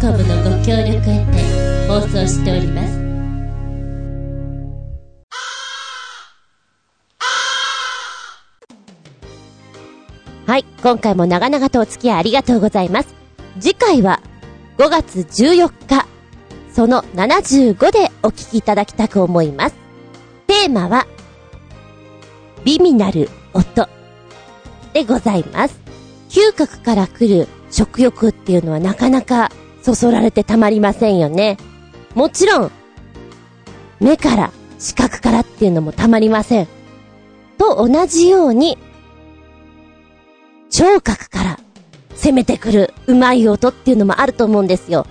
.com のご協力へて放送しております。はい。今回も長々とお付き合いありがとうございます。次回は5月14日、その75でお聞きいただきたく思います。テーマは、美味なる音でございます。嗅覚から来る食欲っていうのはなかなかそそられてたまりませんよね。もちろん、目から、視覚からっていうのもたまりません。と同じように、聴覚から攻めてくるうまい音っていうのもあると思うんですよ。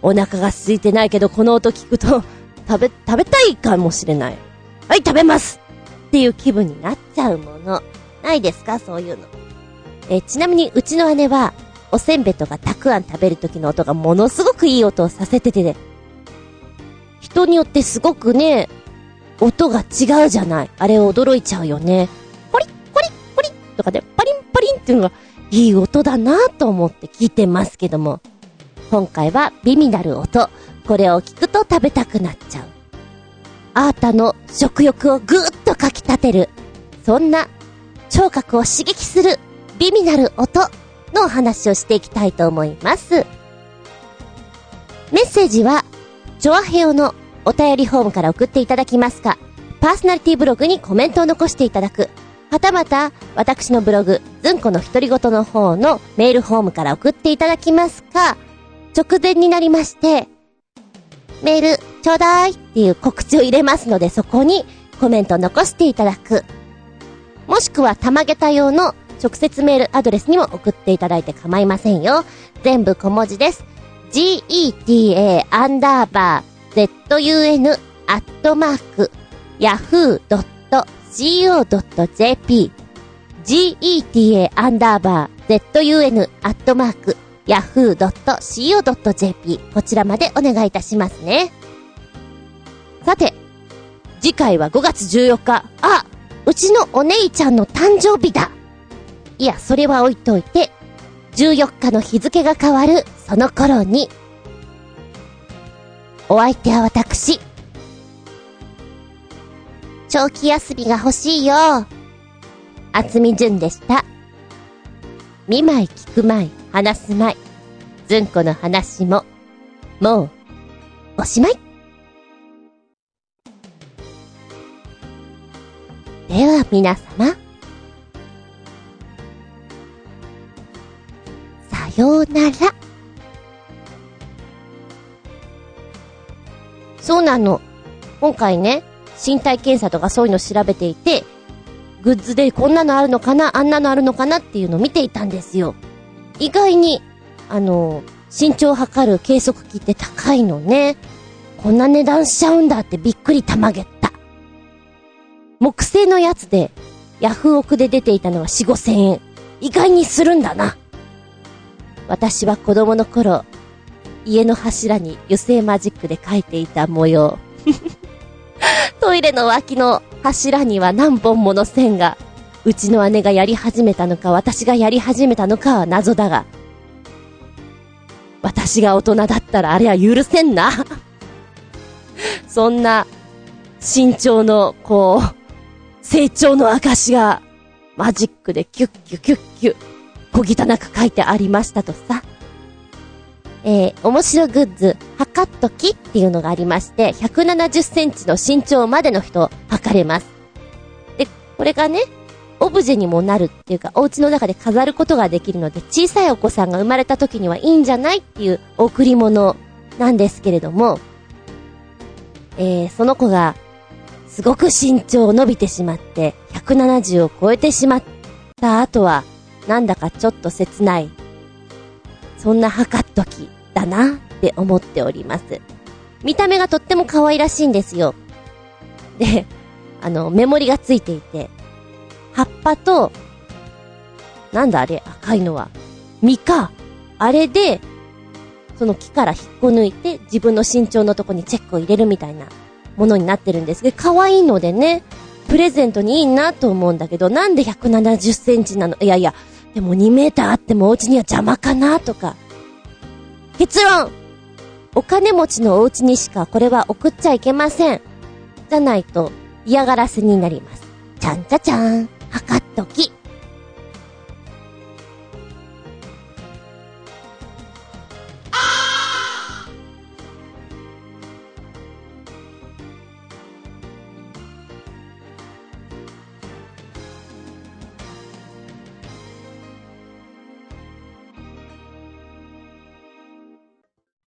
お腹が空いてないけどこの音聞くと 食べ、食べたいかもしれない。はい、食べますっていう気分になっちゃうもの。ないですか？そういうの。えちなみにうちの姉は、おせんべいとかたくあん食べる時の音がものすごくいい音をさせててね。人によってすごくね、音が違うじゃない。あれ驚いちゃうよね。ポリッ、ポリッ、ポリッとかで、パリンパリンっていうのがいい音だなと思って聞いてますけども、今回は美味なる音、これを聞くと食べたくなっちゃう。あーたの食欲をぐーっとかき立てる、そんな聴覚を刺激する美味なる音のお話をしていきたいと思います。メッセージは、チョアヘオのお便りフォームから送っていただきますか、パーソナリティブログにコメントを残していただく、はたまた、私のブログ、ずんこの独り言の方のメールフォームから送っていただきますか、直前になりまして、メール、ちょうだいっていう告知を入れますので、そこにコメントを残していただく。もしくは、たまげた用の直接メールアドレスにも送っていただいて構いませんよ。全部小文字です。geta アンダーバー zun アットマーク yahoo.co go.jp geta アンダーバー zun アットマーク yahoo.co.jp こちらまでお願いいたしますね。さて、次回は5月14日。あうちのお姉ちゃんの誕生日だいや、それは置いといて、14日の日付が変わるその頃に、お相手は私、長期休みが欲しいよ。あつみじゅんでした。見舞い聞く舞い、話す舞い。ずんこの話も、もう、おしまい。では皆様、さようなら。そうなの。今回ね、身体検査とかそういうのを調べていて、グッズでこんなのあるのかな、あんなのあるのかなっていうのを見ていたんですよ。意外に、あの、身長を測る計測器って高いのね。こんな値段しちゃうんだってびっくりたまげった。木製のやつで、ヤフオクで出ていたのは4、5千円。意外にするんだな。私は子供の頃、家の柱に油性マジックで描いていた模様。トイレの脇の柱には何本もの線が、うちの姉がやり始めたのか、私がやり始めたのかは謎だが、私が大人だったらあれは許せんな。そんな、身長の、こう、成長の証が、マジックでキュッキュキュッキュ、小汚く書いてありましたとさ。えー、面白グッズ、測っときっていうのがありまして、170センチの身長までの人、測れます。で、これがね、オブジェにもなるっていうか、お家の中で飾ることができるので、小さいお子さんが生まれた時にはいいんじゃないっていう贈り物なんですけれども、えー、その子が、すごく身長を伸びてしまって、170を超えてしまった後は、なんだかちょっと切ない。そんな測っときだなって思っております。見た目がとっても可愛らしいんですよ。で、あの、メモリがついていて、葉っぱと、なんだあれ赤いのは。実か。あれで、その木から引っこ抜いて自分の身長のとこにチェックを入れるみたいなものになってるんですけど、可愛いのでね、プレゼントにいいなと思うんだけど、なんで170センチなの？いやいや、でも2メーターあってもお家には邪魔かなとか。結論お金持ちのお家にしかこれは送っちゃいけません。じゃないと嫌がらせになります。ちゃんちゃちゃん、測っとき。